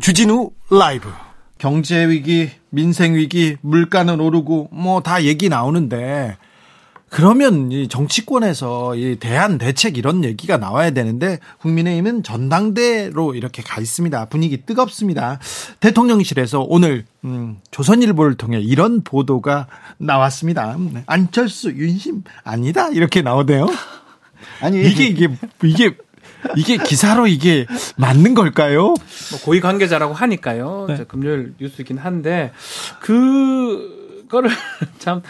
주진우 라이브. 경제 위기, 민생 위기, 물가는 오르고 뭐 다 얘기 나오는데 그러면 이 정치권에서 이 대안 대책 이런 얘기가 나와야 되는데 국민의힘은 전당대로 이렇게 가 있습니다. 분위기 뜨겁습니다. 대통령실에서 오늘 음, 조선일보를 통해 이런 보도가 나왔습니다. 네. 안철수 윤심 아니다 이렇게 나오네요. 아니 이게 이게 이게 이게 기사로 이게 맞는 걸까요? 뭐 고위 관계자라고 하니까요. 네. 이제 금요일 뉴스이긴 한데 그거를 참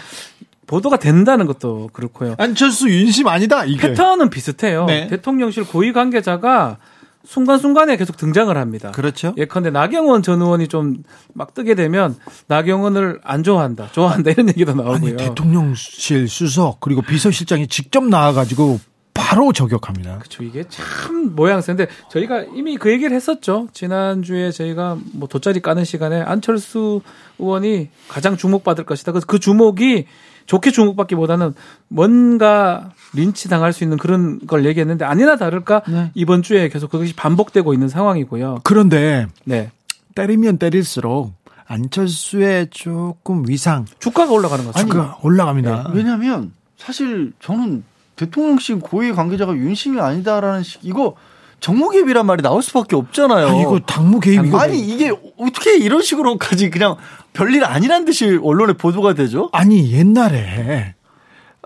보도가 된다는 것도 그렇고요. 안철수 윤심 아니다 이게. 패턴은 비슷해요. 네. 대통령실 고위 관계자가 순간순간에 계속 등장을 합니다. 그렇죠. 예컨대 나경원 전 의원이 좀 막 뜨게 되면 나경원을 안 좋아한다, 좋아한다 이런 얘기도 아니 나오고요. 대통령실 수석 그리고 비서실장이 직접 나와가지고 바로 저격합니다. 그렇죠. 이게 참 모양새인데 저희가 이미 그 얘기를 했었죠. 지난주에 저희가 뭐 돗자리 까는 시간에 안철수 의원이 가장 주목받을 것이다. 그래서 그 주목이 좋게 주목받기보다는 뭔가 린치 당할 수 있는 그런 걸 얘기했는데 아니나 다를까 네. 이번 주에 계속 그것이 반복되고 있는 상황이고요. 그런데 네. 때리면 때릴수록 안철수의 조금 위상 주가가 올라가는 거죠. 주가 올라갑니다. 왜냐하면 사실 저는 대통령실 고위 관계자가 윤심이 아니다라는 식 이거 정무 개입이란 말이 나올 수밖에 없잖아요. 아, 이거 당무 개입이 아니 이게 어떻게 이런 식으로까지 그냥 별일 아니란 듯이 언론에 보도가 되죠? 아니 옛날에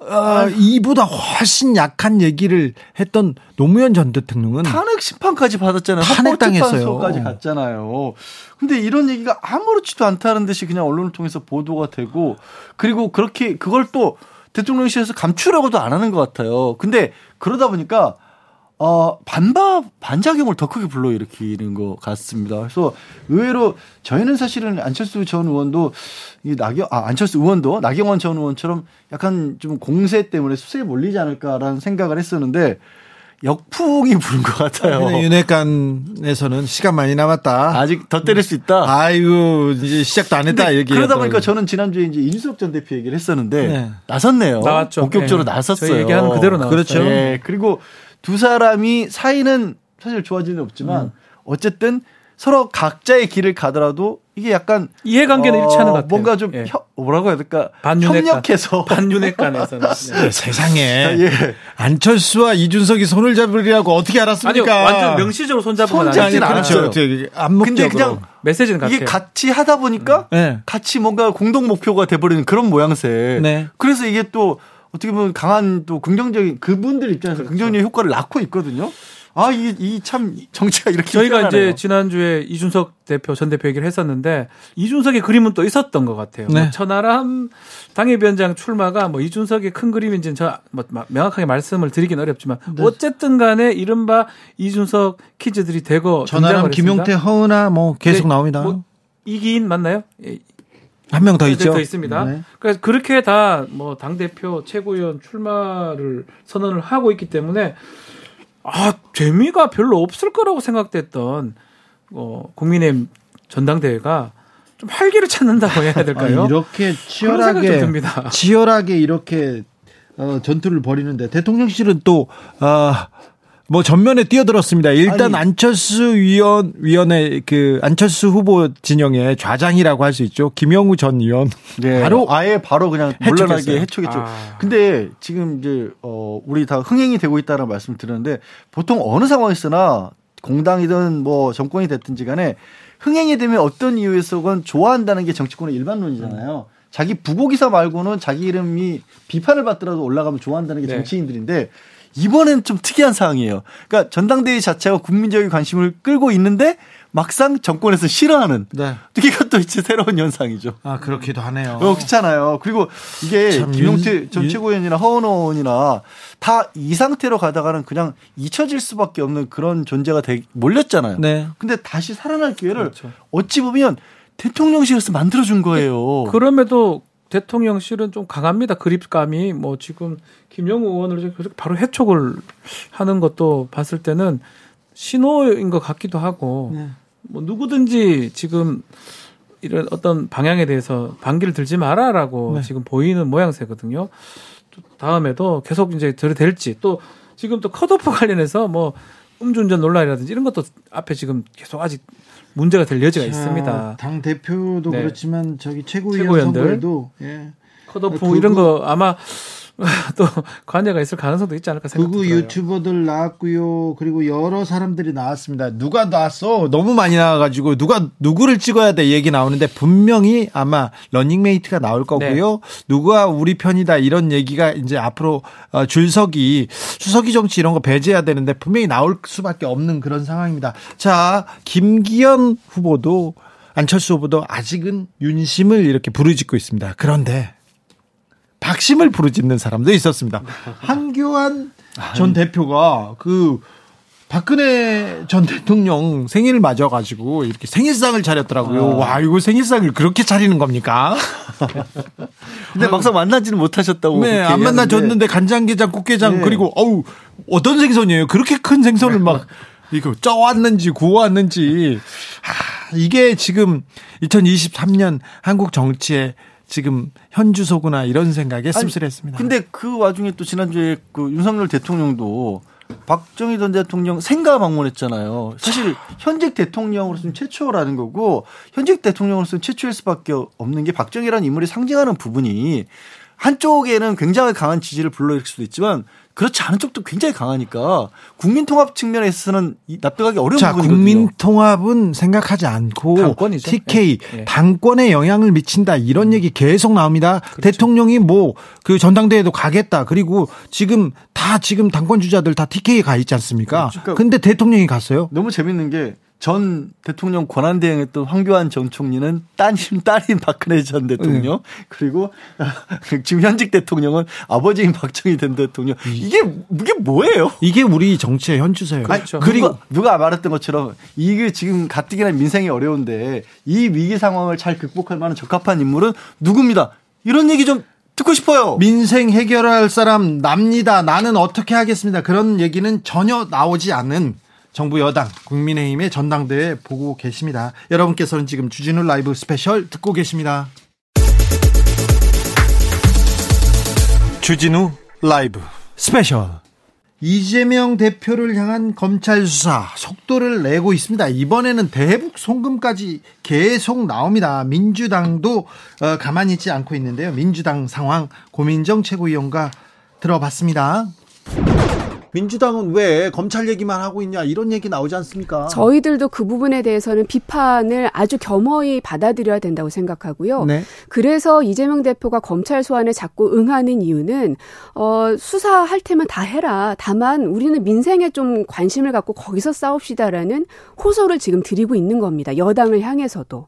아, 이보다 훨씬 약한 얘기를 했던 노무현 전 대통령은 탄핵 심판까지 받았잖아요. 탄핵당했어요. 헌법재판소까지 갔잖아요. 근데 이런 얘기가 아무렇지도 않다는 듯이 그냥 언론을 통해서 보도가 되고 그리고 그렇게 그걸 또 대통령실에서 감추려고도 안 하는 것 같아요. 근데 그러다 보니까 어, 반박, 반작용을 더 크게 불러일으키는 것 같습니다. 그래서 의외로 저희는 사실은 안철수 전 의원도 이 나경, 아, 안철수 의원도 나경원 전 의원처럼 약간 좀 공세 때문에 수세에 몰리지 않을까라는 생각을 했었는데 역풍이 부른 것 같아요. 네, 윤회관에서는 시간 많이 남았다. 아직 더 때릴 수 있다. 아이고 이제 시작도 안 했다 얘기. 그러다 보니까 저는 지난주에 이제 이준석 전 대표 얘기를 했었는데 네. 나섰네요. 나왔죠. 본격적으로 네. 나섰어요. 저희 얘기하는 그대로 나왔어요. 그렇죠. 네. 그리고 두 사람이 사이는 사실 좋아질 는 없지만 음. 어쨌든 서로 각자의 길을 가더라도 이게 약간 이해관계는 어, 일치하는 것 같아요. 뭔가 좀 예. 협- 뭐라고 해야 될까? 반윤회관. 협력해서 반윤회관에서는 네. 세상에 예. 안철수와 이준석이 손을 잡으리라고 어떻게 알았습니까? 완전 명시적으로 손잡은 건. 않았어요. 그렇죠. 암묵적으로. 근데 그냥 메시지는 같아요. 이게 같이 하다 보니까 네. 같이 뭔가 공동 목표가 돼버리는 그런 모양새. 네. 그래서 이게 또 어떻게 보면 강한 또 긍정적인 그분들 입장에서 그렇죠. 긍정적인 효과를 낳고 있거든요. 아, 이, 이 참 정치가 이렇게 저희가 희한하네요. 이제 지난주에 이준석 대표 전 대표 얘기를 했었는데 이준석의 그림은 또 있었던 것 같아요. 네. 뭐 천하람 당협위원장 출마가 뭐 이준석의 큰 그림인지는 저뭐 명확하게 말씀을 드리긴 어렵지만 네. 어쨌든 간에 이른바 이준석 퀴즈들이 되고 등장을 김용태. 허은아 뭐 계속 네, 나옵니다. 뭐 이기인 맞나요? 예, 한명더 네, 있죠. 더 있습니다. 네. 그래서 그렇게 다 뭐 당 대표 최고위원 출마를 선언을 하고 있기 때문에 아 재미가 별로 없을 거라고 생각됐던 어, 국민의힘 전당대회가 좀 활기를 찾는다고 해야 될까요? 아, 이렇게 치열하게. 치열하게 이렇게 어, 전투를 벌이는데 대통령실은 또 아, 뭐 전면에 뛰어들었습니다. 일단 아니. 안철수 위원 위원회 그 안철수 후보 진영의 좌장이라고 할 수 있죠. 김영우 전 의원 네, 바로 아예 바로 그냥. 물러나게 해촉했죠. 아. 근데 지금 이제 어 우리 다 흥행이 되고 있다는 말씀 드렸는데 보통 어느 상황에서나 공당이든 뭐 정권이 됐든지 간에 흥행이 되면 어떤 이유에서건 좋아한다는 게 정치권의 일반론이잖아요. 자기 부고기사 말고는 자기 이름이 비판을 받더라도 올라가면 좋아한다는 게 네. 정치인들인데 이번엔 좀 특이한 상황이에요. 그러니까 전당대회 자체가 국민적인 관심을 끌고 있는데 막상 정권에서 싫어하는 네. 이것도 이제 새로운 현상이죠. 아 그렇기도 하네요. 어, 그렇잖아요. 그리고 이게 참 김용태 윤- 전 윤- 최고위원이나 허은호 의원이나 다 이 상태로 가다가는 그냥 잊혀질 수밖에 없는 그런 존재가 되, 몰렸잖아요. 네. 근데 다시 살아날 기회를 그렇죠. 어찌 보면 대통령실에서 만들어준 거예요. 그럼에도 대통령실은 좀 강합니다. 그립감이 뭐 지금 김영우 의원을 바로 해촉을 하는 것도 봤을 때는 신호인 것 같기도 하고 네. 뭐 누구든지 지금 이런 어떤 방향에 대해서 반기를 들지 마라라고 네. 지금 보이는 모양새거든요. 또 다음에도 계속 이제 들이댈지 또 지금 또 컷오프 관련해서 뭐 음주운전 논란이라든지 이런 것도 앞에 지금 계속 아직 문제가 될 여지가 있습니다. 당 대표도 네. 그렇지만 저기 최고위원 최고위원들. 예. 컷오프 그거- 이런 거 아마 또 관여가 있을 가능성도 있지 않을까 극우 생각해요. 유튜버들 나왔고요. 그리고 여러 사람들이 나왔습니다. 누가 나왔어? 너무 많이 나와가지고 누가 누구를 찍어야 돼 얘기 나오는데 분명히 아마 러닝메이트가 나올 거고요. 누가 우리 편이다 이런 얘기가 이제 앞으로 어, 줄서기 수서기 정치 이런 거 배제해야 되는데 분명히 나올 수밖에 없는 그런 상황입니다. 자 김기현 후보도 안철수 후보도 아직은 윤심을 이렇게 부르짖고 있습니다. 그런데 박심을 부르짖는 사람도 있었습니다. 한교안 전 대표가 그 박근혜 전 대통령 생일을 맞아가지고 이렇게 생일상을 차렸더라고요. 와, 이거 생일상을 그렇게 차리는 겁니까? 근데 막상 만나지는 못하셨다고. 네, 안 만나줬는데 간장게장, 꽃게장, 네. 그리고 어우, 어떤 생선이에요? 그렇게 큰 생선을 막 이거 쪄왔는지 구워왔는지. 아, 이게 지금 2023년 한국 정치에 지금 현주소구나 이런 생각에 씁쓸했습니다. 근데 그 와중에 또 지난주에 그 윤석열 대통령도 박정희 전 대통령 생가 방문했잖아요. 사실 현직 대통령으로서는 최초라는 거고 현직 대통령으로서는 최초일 수밖에 없는 게 박정희라는 인물이 상징하는 부분이 한쪽에는 굉장히 강한 지지를 불러일으킬 수도 있지만 그렇지 않은 쪽도 굉장히 강하니까 국민 통합 측면에서는 이 납득하기 어려운 자, 부분이거든요. 국민 통합은 생각하지 않고 당권이죠. TK 예, 예. 당권에 영향을 미친다 이런 얘기 계속 나옵니다. 대통령이 뭐 그 전당대회도 가겠다. 그리고 지금 다 지금 당권 주자들 다 TK에 가 있지 않습니까? 그러니까 근데 대통령이 갔어요. 너무 재밌는 게 전 대통령 권한 대행했던 황교안 전 총리는 따님 딸인 박근혜 전 대통령 그리고 지금 현직 대통령은 아버지인 박정희 전 대통령 이게 이게 뭐예요? 이게 우리 정치의 현주소예요. 그렇죠. 그리고 누가, 누가 말했던 것처럼 이게 지금 가뜩이나 민생이 어려운데 이 위기 상황을 잘 극복할 만한 적합한 인물은 누굽니다. 이런 얘기 좀 듣고 싶어요. 민생 해결할 사람 납니다. 나는 어떻게 하겠습니다. 그런 얘기는 전혀 나오지 않는 정부 여당 국민의힘의 전당대회 보고 계십니다. 여러분께서는 지금 주진우 라이브 스페셜 듣고 계십니다. 주진우 라이브 스페셜 이재명 대표를 향한 검찰 수사 속도를 내고 있습니다. 이번에는 대북 송금까지 계속 나옵니다. 민주당도 어, 가만히 있지 않고 있는데요. 민주당 상황 고민정 최고위원과 들어봤습니다. 민주당은 왜 검찰 얘기만 하고 있냐 이런 얘기 나오지 않습니까? 저희들도 그 부분에 대해서는 비판을 아주 겸허히 받아들여야 된다고 생각하고요. 네. 그래서 이재명 대표가 검찰 소환에 자꾸 응하는 이유는 어, 수사할 테면 다 해라. 다만 우리는 민생에 좀 관심을 갖고 거기서 싸웁시다라는 호소를 지금 드리고 있는 겁니다. 여당을 향해서도.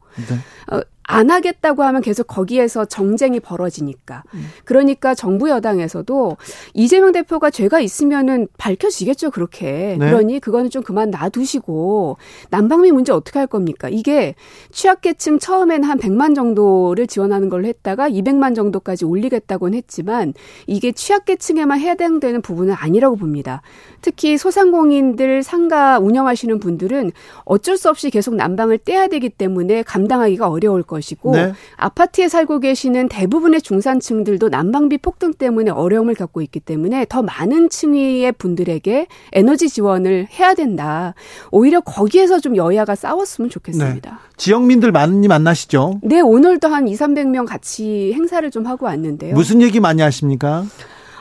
어, 안 하겠다고 하면 계속 거기에서 정쟁이 벌어지니까. 그러니까 정부 여당에서도 이재명 대표가 죄가 있으면은 밝혀지겠죠, 그렇게. 네. 그러니 그거는 좀 그만 놔두시고 난방비 문제 어떻게 할 겁니까? 이게 취약계층 처음에는 한 100만 정도를 지원하는 걸로 했다가 200만 정도까지 올리겠다고는 했지만 이게 취약계층에만 해당되는 부분은 아니라고 봅니다. 특히 소상공인들 상가 운영하시는 분들은 어쩔 수 없이 계속 난방을 떼야 되기 때문에 감당하기가 어려울 것이고 네. 아파트에 살고 계시는 대부분의 중산층들도 난방비 폭등 때문에 어려움을 겪고 있기 때문에 더 많은 층위의 분들에게 에너지 지원을 해야 된다. 오히려 거기에서 좀 여야가 싸웠으면 좋겠습니다. 지역민들 많이 만나시죠? 네, 오늘도 한 2, 300명 같이 행사를 좀 하고 왔는데요. 무슨 얘기 많이 하십니까?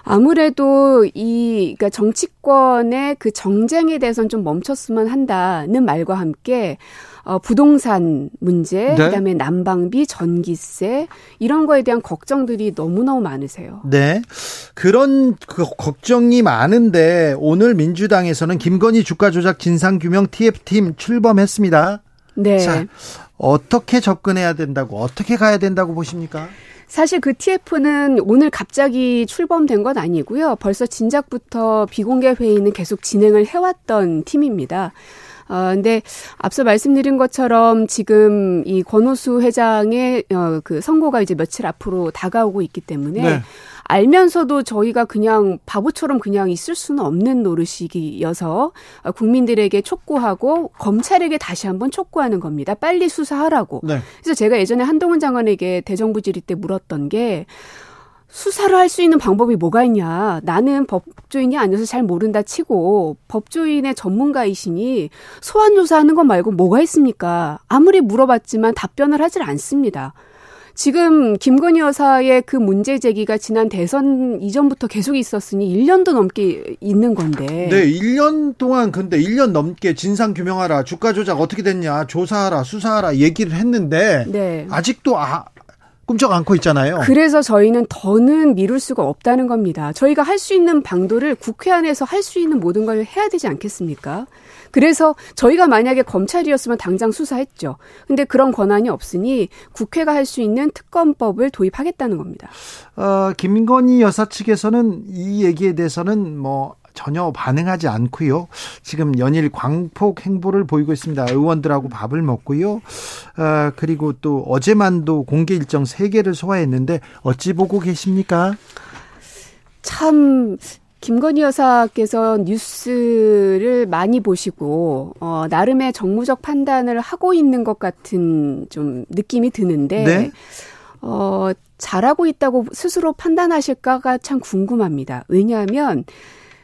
아무래도 이 그러니까 정치권의 그 정쟁에 대해서는 좀 멈췄으면 한다는 말과 함께 어, 부동산 문제, 네. 그다음에 난방비, 전기세 이런 거에 대한 걱정들이 너무너무 많으세요. 네. 그런 그 걱정이 많은데 오늘 민주당에서는 김건희 주가 조작 진상 규명 TF팀 출범했습니다. 네. 자, 어떻게 접근해야 된다고 어떻게 가야 된다고 보십니까? 사실 그 TF는 오늘 갑자기 출범된 건 아니고요. 벌써 진작부터 비공개 회의는 계속 진행을 해왔던 팀입니다. 어, 근데 앞서 말씀드린 것처럼 지금 이 권오수 회장의 어, 그 선고가 이제 며칠 앞으로 다가오고 있기 때문에 네. 알면서도 저희가 그냥 바보처럼 그냥 있을 수는 없는 노릇이어서 국민들에게 촉구하고 검찰에게 다시 한번 촉구하는 겁니다. 빨리 수사하라고. 네. 그래서 제가 예전에 한동훈 장관에게 대정부 질의 때 물었던 게 수사를 할 수 있는 방법이 뭐가 있냐. 나는 법조인이 아니어서 잘 모른다 치고 법조인의 전문가이시니 소환 조사하는 것 말고 뭐가 있습니까? 아무리 물어봤지만 답변을 하질 않습니다. 지금 김건희 여사의 그 문제 제기가 지난 대선 이전부터 계속 있었으니 1년도 넘게 있는 건데. 네, 1년 동안 근데 1년 넘게 진상 규명하라, 주가 조작 어떻게 됐냐, 조사하라, 수사하라 얘기를 했는데 네. 아직도 아, 꿈쩍 않고 있잖아요. 그래서 저희는 더는 미룰 수가 없다는 겁니다. 저희가 할 수 있는 방도를 국회 안에서 할 수 있는 모든 걸 해야 되지 않겠습니까? 그래서 저희가 만약에 검찰이었으면 당장 수사했죠. 근데 그런 권한이 없으니 국회가 할 수 있는 특검법을 도입하겠다는 겁니다. 어, 김건희 여사 측에서는 이 얘기에 대해서는 뭐 전혀 반응하지 않고요. 지금 연일 광폭 행보를 보이고 있습니다. 의원들하고 밥을 먹고요. 어, 그리고 또 어제만도 공개 일정 3개를 소화했는데 어찌 보고 계십니까? 참 김건희 여사께서 뉴스를 많이 보시고 어, 나름의 정무적 판단을 하고 있는 것 같은 좀 느낌이 드는데 네. 어, 잘하고 있다고 스스로 판단하실까가 참 궁금합니다. 왜냐하면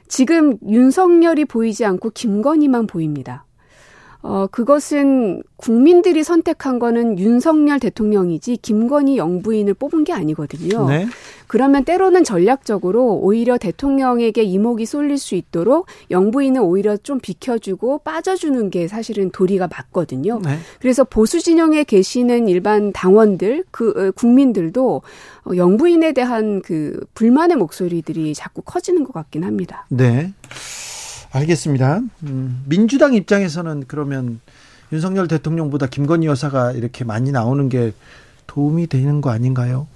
지금 윤석열이 보이지 않고 김건희만 보입니다. 어, 그것은 국민들이 선택한 거는 윤석열 대통령이지 김건희 영부인을 뽑은 게 아니거든요. 네. 그러면 때로는 전략적으로 오히려 대통령에게 이목이 쏠릴 수 있도록 영부인은 오히려 좀 비켜주고 빠져주는 게 사실은 도리가 맞거든요. 네. 그래서 보수 진영에 계시는 일반 당원들, 그 어, 국민들도 어, 영부인에 대한 그 불만의 목소리들이 자꾸 커지는 것 같긴 합니다. 네. 알겠습니다. 음, 민주당 입장에서는 그러면 윤석열 대통령보다 김건희 여사가 이렇게 많이 나오는 게 도움이 되는 거 아닌가요?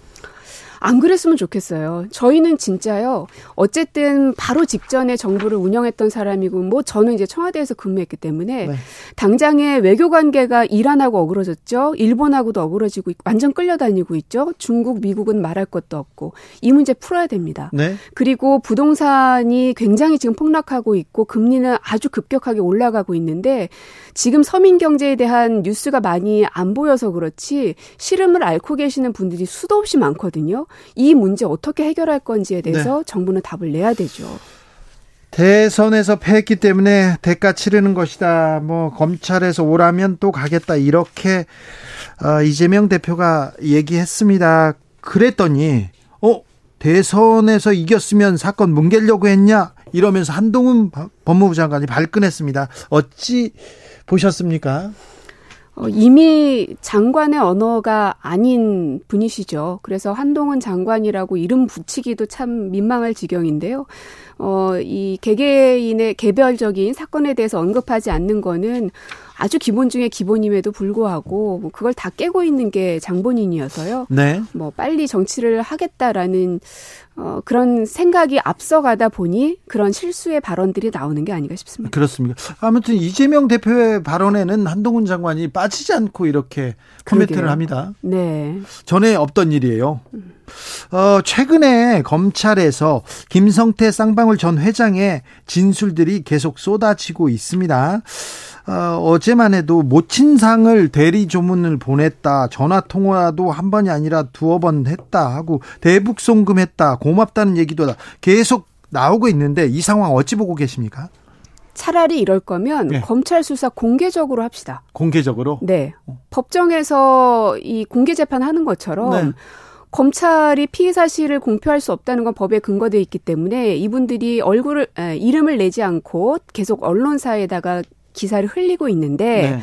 안 그랬으면 좋겠어요. 저희는 진짜요. 어쨌든 바로 직전에 정부를 운영했던 사람이고 뭐 저는 이제 청와대에서 근무했기 때문에 네. 당장에 외교 관계가 이란하고 어그러졌죠. 일본하고도 어그러지고 완전 끌려다니고 있죠. 중국, 미국은 말할 것도 없고 이 문제 풀어야 됩니다. 네. 그리고 부동산이 굉장히 지금 폭락하고 있고 금리는 아주 급격하게 올라가고 있는데 지금 서민 경제에 대한 뉴스가 많이 안 보여서 그렇지 시름을 앓고 계시는 분들이 수도 없이 많거든요. 이 문제 어떻게 해결할 건지에 대해서 네. 정부는 답을 내야 되죠. 대선에서 패했기 때문에 대가 치르는 것이다. 뭐 검찰에서 오라면 또 가겠다. 이렇게 어, 이재명 대표가 얘기했습니다. 그랬더니 어 대선에서 이겼으면 사건 뭉개려고 했냐 이러면서 한동훈 법무부 장관이 발끈했습니다. 어찌 보셨습니까? 어, 이미 장관의 언어가 아닌 분이시죠. 그래서 한동훈 장관이라고 이름 붙이기도 참 민망할 지경인데요. 어, 이 개개인의 개별적인 사건에 대해서 언급하지 않는 거는 아주 기본 중에 기본임에도 불구하고 뭐 그걸 다 깨고 있는 게 장본인이어서요. 네. 뭐 빨리 정치를 하겠다라는 어, 그런 생각이 앞서가다 보니 그런 실수의 발언들이 나오는 게 아닌가 싶습니다. 그렇습니까? 아무튼 이재명 대표의 발언에는 한동훈 장관이 빠지지 않고 이렇게 코멘트를 그러게요. 합니다. 네. 전에 없던 일이에요. 어, 최근에 검찰에서 김성태 쌍방울 전 회장의 진술들이 계속 쏟아지고 있습니다. 어, 어제만 해도 모친상을 대리 조문을 보냈다. 전화 통화도 한 번이 아니라 두어 번 했다 하고 대북 송금했다. 고맙다는 얘기도 계속 나오고 있는데 이 상황 어찌 보고 계십니까? 차라리 이럴 거면 네. 검찰 수사 공개적으로 합시다. 공개적으로. 네. 법정에서 이 공개 재판하는 것처럼 네. 검찰이 피해 사실을 공표할 수 없다는 건 법에 근거돼 있기 때문에 이분들이 얼굴을 에, 이름을 내지 않고 계속 언론사에다가 기사를 흘리고 있는데 네.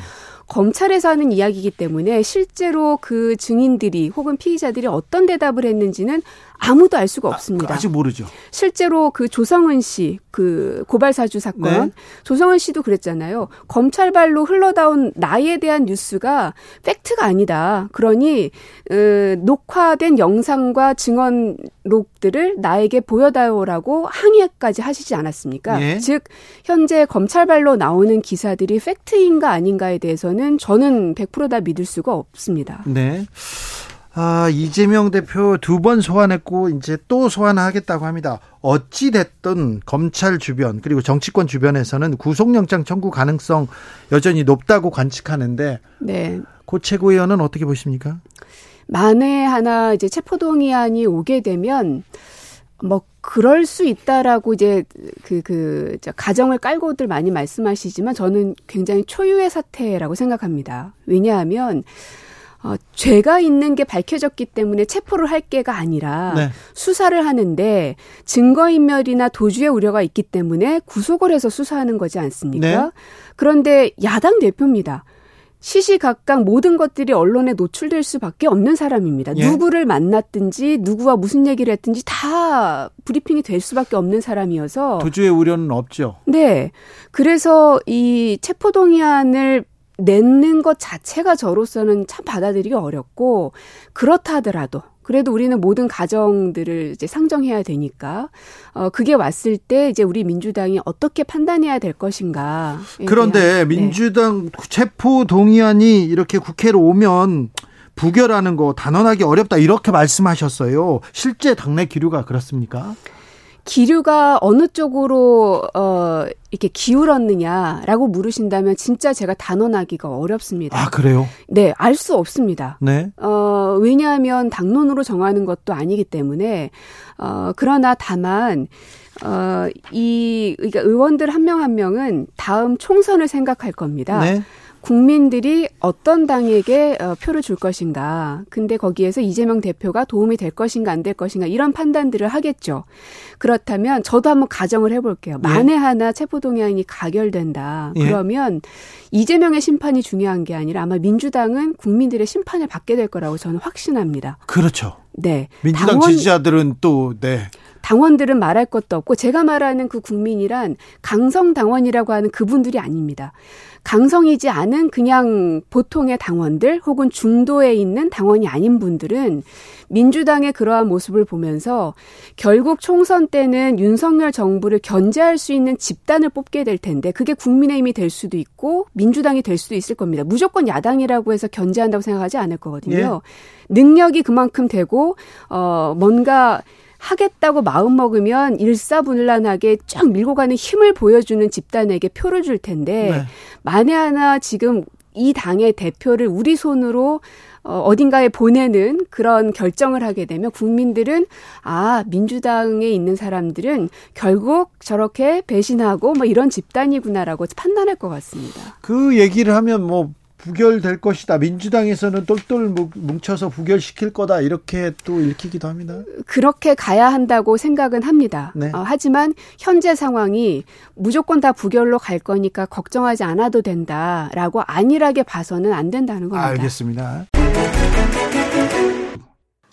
검찰에서 하는 이야기이기 때문에 실제로 그 증인들이 혹은 피의자들이 어떤 대답을 했는지는 아무도 알 수가 없습니다. 아직 모르죠. 실제로 그 조성은 씨, 그 고발 사주 사건, 네. 조성은 씨도 그랬잖아요. 검찰 발로 흘러다온 나에 대한 뉴스가 팩트가 아니다. 그러니 어, 녹화된 영상과 증언록들을 나에게 보여다오라고 항의까지 하시지 않았습니까? 예. 즉 현재 검찰 발로 나오는 기사들이 팩트인가 아닌가에 대해서는 저는 100%다 믿을 수가 없습니다. 네. 아, 이재명 대표 두 번 소환했고 이제 또 소환하겠다고 합니다. 어찌 됐든 검찰 주변 그리고 정치권 주변에서는 구속영장 청구 가능성 여전히 높다고 관측하는데 네. 고 최고위원은 어떻게 보십니까? 만에 하나 이제 체포동의안이 오게 되면 뭐 그럴 수 있다라고 이제 그그 가정을 깔고들 많이 말씀하시지만 저는 굉장히 초유의 사태라고 생각합니다. 왜냐하면 어, 죄가 있는 게 밝혀졌기 때문에 체포를 할 게가 아니라 네. 수사를 하는데 증거인멸이나 도주의 우려가 있기 때문에 구속을 해서 수사하는 거지 않습니까? 네. 그런데 야당 대표입니다. 시시각각 모든 것들이 언론에 노출될 수밖에 없는 사람입니다. 예. 누구를 만났든지 누구와 무슨 얘기를 했든지 다 브리핑이 될 수밖에 없는 사람이어서 도주의 우려는 없죠. 네. 그래서 이 체포동의안을 내는 것 자체가 저로서는 참 받아들이기 어렵고 그렇다 하더라도 그래도 우리는 모든 가정들을 이제 상정해야 되니까 어 그게 왔을 때 이제 우리 민주당이 어떻게 판단해야 될 것인가. 그런데 네. 민주당 체포 동의안이 이렇게 국회로 오면 부결하는 거 단언하기 어렵다 이렇게 말씀하셨어요. 실제 당내 기류가 그렇습니까? 기류가 어느 쪽으로 어 이렇게 기울었느냐라고 물으신다면 진짜 제가 단언하기가 어렵습니다. 아, 그래요? 네, 알 수 없습니다. 네. 어, 왜냐하면 당론으로 정하는 것도 아니기 때문에, 어, 그러나 다만, 어, 이, 그러니까 의원들 한 명한 명은 다음 총선을 생각할 겁니다. 네. 국민들이 어떤 당에게 어, 표를 줄 것인가. 근데 거기에서 이재명 대표가 도움이 될 것인가 안 될 것인가 이런 판단들을 하겠죠. 그렇다면 저도 한번 가정을 해볼게요. 만에 하나 체포동의안이 가결된다. 예. 그러면 이재명의 심판이 중요한 게 아니라 아마 민주당은 국민들의 심판을 받게 될 거라고 저는 확신합니다. 그렇죠. 네. 민주당 당원- 지지자들은 또, 네. 당원들은 말할 것도 없고 제가 말하는 그 국민이란 강성 당원이라고 하는 그분들이 아닙니다. 강성이지 않은 그냥 보통의 당원들 혹은 중도에 있는 당원이 아닌 분들은 민주당의 그러한 모습을 보면서 결국 총선 때는 윤석열 정부를 견제할 수 있는 집단을 뽑게 될 텐데 그게 국민의힘이 될 수도 있고 민주당이 될 수도 있을 겁니다. 무조건 야당이라고 해서 견제한다고 생각하지 않을 거거든요. 능력이 그만큼 되고 어 뭔가 하겠다고 마음 먹으면 일사분란하게 쫙 밀고 가는 힘을 보여주는 집단에게 표를 줄 텐데 네. 만에 하나 지금 이 당의 대표를 우리 손으로 어, 어딘가에 보내는 그런 결정을 하게 되면 국민들은 아 민주당에 있는 사람들은 결국 저렇게 배신하고 뭐 이런 집단이구나라고 판단할 것 같습니다. 그 얘기를 하면 뭐 부결될 것이다. 민주당에서는 똘똘 뭉- 뭉쳐서 부결시킬 거다. 이렇게 또 읽히기도 합니다. 그렇게 가야 한다고 생각은 합니다. 네. 어, 하지만 현재 상황이 무조건 다 부결로 갈 거니까 걱정하지 않아도 된다라고 안일하게 봐서는 안 된다는 겁니다. 알겠습니다.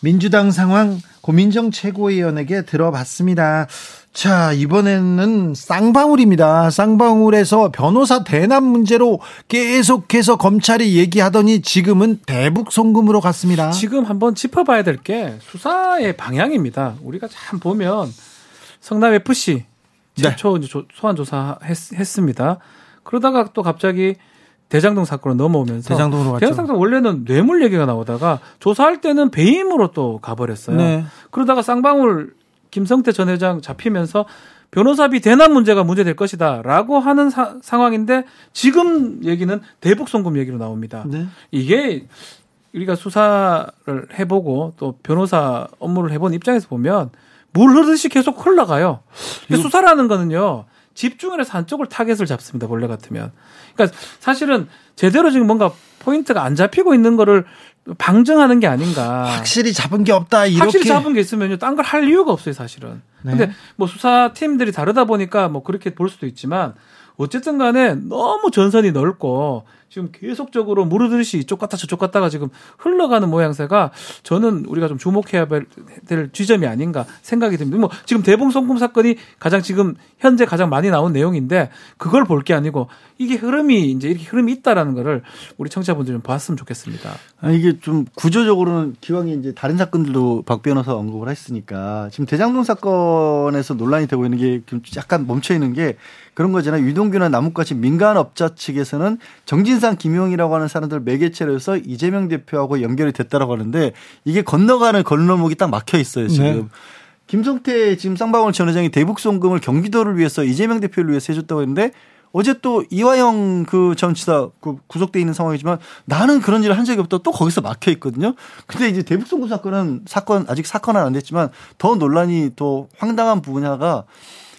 민주당 상황 고민정 최고위원에게 들어봤습니다. 자, 이번에는 쌍방울입니다. 쌍방울에서 변호사 대납 문제로 계속해서 검찰이 얘기하더니 지금은 대북 송금으로 갔습니다. 지금 한번 짚어봐야 될 게 수사의 방향입니다. 우리가 참 보면 성남 FC 최초 조- 소환 조사 했, 습니다 그러다가 또 갑자기 대장동 사건으로 넘어오면서 대장동으로 갔죠. 대장동 원래는 뇌물 얘기가 나오다가 조사할 때는 배임으로 또 가버렸어요. 네. 그러다가 쌍방울 김성태 전 회장 잡히면서 변호사비 대납 문제가 문제될 것이다라고 하는 사- 상황인데 지금 얘기는 대북 송금 얘기로 나옵니다. 네. 이게 우리가 수사를 해보고 또 변호사 업무를 해본 입장에서 보면 물 흐르듯이 계속 흘러가요. 수사라는 거는요. 집중을 해서 한쪽을 타겟을 잡습니다. 원래 같으면. 그러니까 사실은 제대로 지금 뭔가 포인트가 안 잡히고 있는 거를 방증하는 게 아닌가. 확실히 잡은 게 없다. 이렇게 확실히 잡은 게 있으면요. 딴 걸 할 이유가 없어요, 사실은. 네. 근데 뭐 수사팀들이 다르다 보니까 뭐 그렇게 볼 수도 있지만 어쨌든 간에 너무 전선이 넓고 지금 계속적으로 물 흐르듯이 이쪽 갔다 저쪽 갔다가 지금 흘러가는 모양새가 저는 우리가 좀 주목해야 될 지점이 아닌가 생각이 듭니다. 뭐 지금 대봉 송금 사건이 가장 지금 현재 가장 많이 나온 내용인데 그걸 볼 게 아니고 이게 흐름이 이제 이렇게 흐름이 있다라는 거를 우리 청취자분들 좀 봤으면 좋겠습니다. 아, 이게 좀 구조적으로는 기왕에 이제 다른 사건들도 박 변호사 언급을 했으니까 지금 대장동 사건에서 논란이 되고 있는 게 좀 약간 멈춰 있는 게 그런 거잖아요. 유동규나 나뭇가지 민간 업자 측에서는 정진 상, 김용이라고 하는 사람들 매개체로 해서 이재명 대표하고 연결이 됐다라고 하는데 이게 건너가는 건너목이 딱 막혀 있어요 지금. 네. 김성태 지금 쌍방울 전 회장이 대북 송금을 경기도를 위해서 이재명 대표를 위해서 해줬다고 했는데 어제 또 이화영 그 전치사 그 구속돼 있는 상황이지만 나는 그런 일을 한 적이 없다 또 거기서 막혀 있거든요. 근데 이제 대북 송금 사건은 사건 아직 사건은 안 됐지만 더 논란이 더 황당한 분야가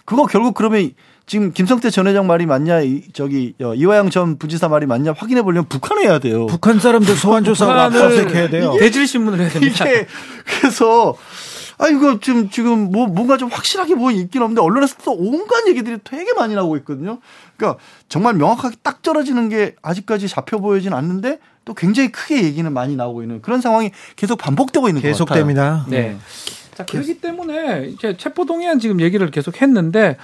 그거 결국 그러면 지금 김성태 전 회장 말이 맞냐 이- 저기 어, 이화영 전 부지사 말이 맞냐 확인해 보려면 북한에 해야 돼요. 북한 사람들 소환 조사가 압수수색해야 돼요. 대질 신문을 해야 됩니다. 이게 그래서 아 이거 지금 지금 뭐 뭔가 좀 확실하게 뭐 있긴 없는데 언론에서 또 온갖 얘기들이 되게 많이 나오고 있거든요. 그러니까 정말 명확하게 딱 떨어지는 게 아직까지 잡혀 보이진 않는데 또 굉장히 크게 얘기는 많이 나오고 있는 그런 상황이 계속 반복되고 있는 것 같아요. 계속됩니다. 네. 자, 그렇기 때문에 이제 체포동의안 지금 얘기를 계속 했는데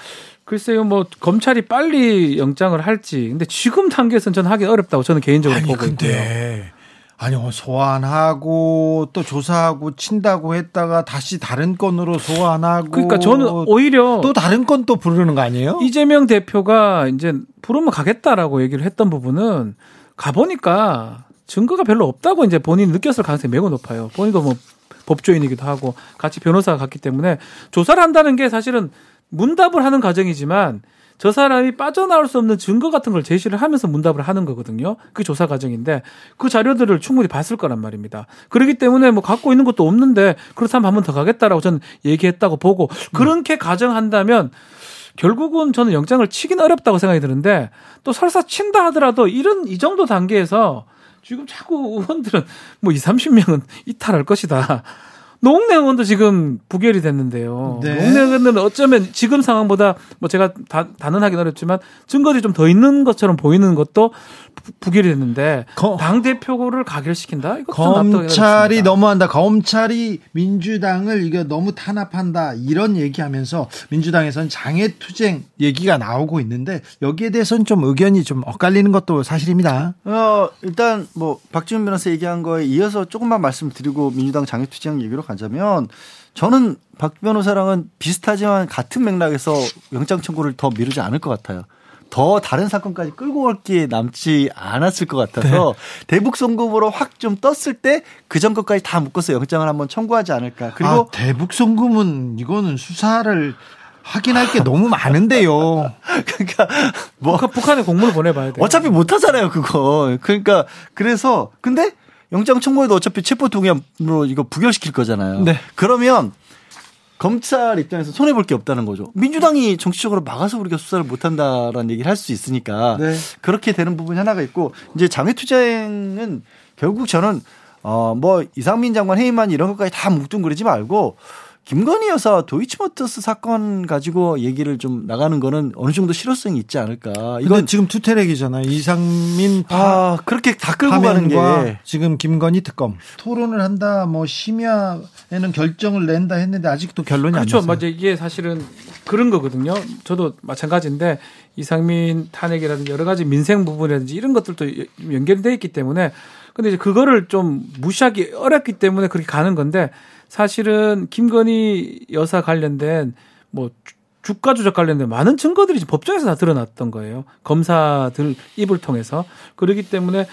글쎄요, 뭐 검찰이 빨리 영장을 할지. 근데 지금 단계에서는 저는 하기 어렵다고 저는 개인적으로 아니 보고 있고요. 근데 아니 뭐 소환하고 또 조사하고 친다고 했다가 다시 다른 건으로 소환하고 그러니까 저는 오히려 또 다른 건 또 부르는 거 아니에요? 이재명 대표가 이제 부르면 가겠다라고 얘기를 했던 부분은 가 보니까 증거가 별로 없다고 이제 본인이 느꼈을 가능성이 매우 높아요. 본인도 뭐 법조인이기도 하고 같이 변호사가 갔기 때문에 조사를 한다는 게 사실은 문답을 하는 과정이지만 저 사람이 빠져나올 수 없는 증거 같은 걸 제시를 하면서 문답을 하는 거거든요. 그 조사 과정인데 그 자료들을 충분히 봤을 거란 말입니다. 그렇기 때문에 뭐 갖고 있는 것도 없는데 그렇다면 한 번 더 가겠다라고 저는 얘기했다고 보고 그렇게 가정한다면 결국은 저는 영장을 치긴 어렵다고 생각이 드는데 또 설사 친다 하더라도 이런 이 정도 단계에서 지금 자꾸 의원들은 뭐 2, 30명은 이탈할 것이다. 노웅래 의원도 지금 부결이 됐는데요. 네. 노웅래 의원은 어쩌면 지금 상황보다 뭐 제가 다, 단언하기는 어렵지만 증거들이 좀 더 있는 것처럼 보이는 것도 부- 부결이 됐는데 거- 당 대표를 가결시킨다? 검찰이. 너무한다. 검찰이 민주당을 이거 너무 탄압한다. 이런 얘기하면서 민주당에서는 장애투쟁 얘기가 나오고 있는데 여기에 대해서는 좀 의견이 좀 엇갈리는 것도 사실입니다. 어, 일단 뭐 박지훈 변호사 얘기한 거에 이어서 조금만 말씀드리고 민주당 장애투쟁 얘기로 가자면 저는 박 변호사랑은 비슷하지만 같은 맥락에서 영장 청구를 더 미루지 않을 것 같아요. 더 다른 사건까지 끌고 올 게 남지 않았을 것 같아서 대북 송금으로 확 좀 떴을 때 그 전 것까지 다 묶어서 영장을 한번 청구하지 않을까. 그리고 아, 대북 송금은 이거는 수사를 확인할 게 너무 많은데요. 그러니까 뭐 북한, 북한에 공문을 보내봐야 돼요. 어차피 못 하잖아요, 그거. 그러니까 그래서 근데 영장 청구에도 어차피 체포 동의안으로 이거 부결시킬 거잖아요. 네. 그러면 검찰 입장에서 손해 볼 게 없다는 거죠. 민주당이 정치적으로 막아서 우리가 수사를 못 한다라는 얘기를 할 수 있으니까 네. 그렇게 되는 부분이 하나가 있고 이제 장외 투쟁은 결국 저는 어뭐 이상민 장관 해임안 이런 것까지 다 뭉뚱그리지 말고 김건희 여사 도이치모터스 사건 가지고 얘기를 좀 나가는 거는 어느 정도 실효성이 있지 않을까. 이건 지금 투태랙이잖아요. 이상민 아 그렇게 다 끌고 가는 게 지금 김건희 특검 토론을 한다. 뭐 심야에는 결정을 낸다 했는데 아직도 결론이 그렇죠. 안 났어요. 맞아 이게 사실은 그런 거거든요. 저도 마찬가지인데 이상민 탄핵이라든지 여러 가지 민생 부분이라든지 이런 것들도 연결돼 있기 때문에 근데 이제 그거를 좀 무시하기 어렵기 때문에 그렇게 가는 건데 사실은 김건희 여사 관련된 뭐 주- 주가 조작 관련된 많은 증거들이 지금 법정에서 다 드러났던 거예요. 검사들 입을 통해서 그렇기 때문에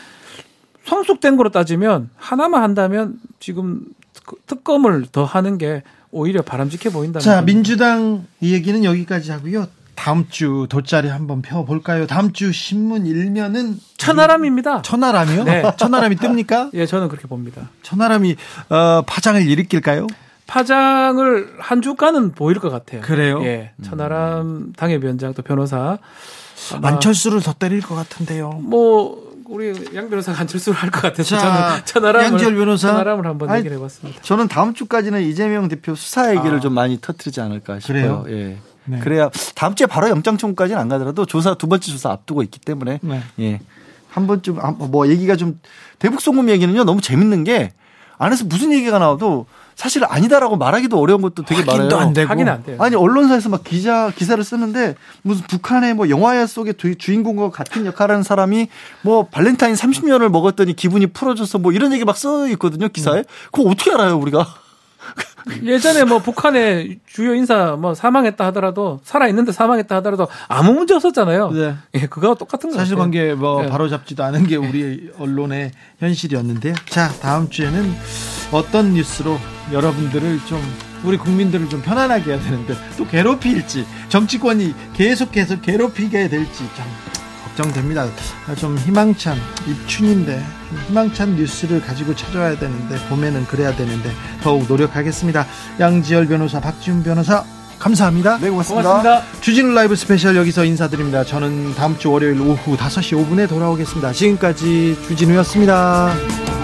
성숙된 거로 따지면 하나만 한다면 지금 특- 특검을 더 하는 게 오히려 바람직해 보인다는 자. 민주당 이 얘기는 여기까지 하고요. 다음 주 돗자리 한번 펴 볼까요? 다음 주 신문 일면은 천하람입니다. 천하람이요? 네. 천하람이 뜹니까? 예, 저는 그렇게 봅니다. 천하람이 어, 파장을 일으킬까요? 파장을 한 주간은 보일 것 같아요. 그래요? 예, 천하람 당협위원장 또 변호사 아마 만철수를 더 때릴 것 같은데요. 뭐 우리 양 변호사가 안철수를 할 것 같아서 자, 저는 천하람을 양지열 변호사. 천하람을 한번 아니, 얘기를 해봤습니다. 저는 다음 주까지는 이재명 대표 수사 얘기를 아. 좀 많이 터트리지 않을까 싶어요. 그래요? 예. 네. 그래야 다음 주에 바로 영장 청구까지는 안 가더라도 조사 두 번째 조사 앞두고 있기 때문에 네. 예. 한 번쯤 아, 뭐 얘기가 좀 대북 송금 얘기는요 너무 재밌는 게 안에서 무슨 얘기가 나와도 사실 아니다라고 말하기도 어려운 것도 되게 확인도 많아요. 안 되고. 하긴 안 돼요. 아니 언론사에서 막 기자 기사를 쓰는데 무슨 북한의 뭐 영화 속의 주- 주인공과 같은 역할하는 사람이 뭐 발렌타인 30년을 먹었더니 기분이 풀어져서 뭐 이런 얘기 막 써 있거든요 기사에. 그거 어떻게 알아요 우리가? 예전에 뭐 북한의 주요 인사 뭐 사망했다 하더라도 살아 있는데 사망했다 하더라도 아무 문제 없었잖아요. 네. 예, 그거와 똑같은 거예요. 사실관계 뭐 네. 바로 잡지도 않은 게 우리 언론의 현실이었는데요. 자, 다음 주에는 어떤 뉴스로 여러분들을 좀 우리 국민들을 좀 편안하게 해야 되는데 또 괴롭힐지 정치권이 계속 해서 괴롭히게 될지 참 걱정됩니다. 아, 좀 희망찬 입춘인데 희망찬 뉴스를 가지고 찾아와야 되는데 봄에는 그래야 되는데 더욱 노력하겠습니다. 양지열 변호사, 박지훈 변호사 감사합니다. 네 고맙습니다. 고맙습니다. 주진우 라이브 스페셜 여기서 인사드립니다. 저는 다음 주 월요일 오후 5시 5분에 돌아오겠습니다. 지금까지 주진우였습니다.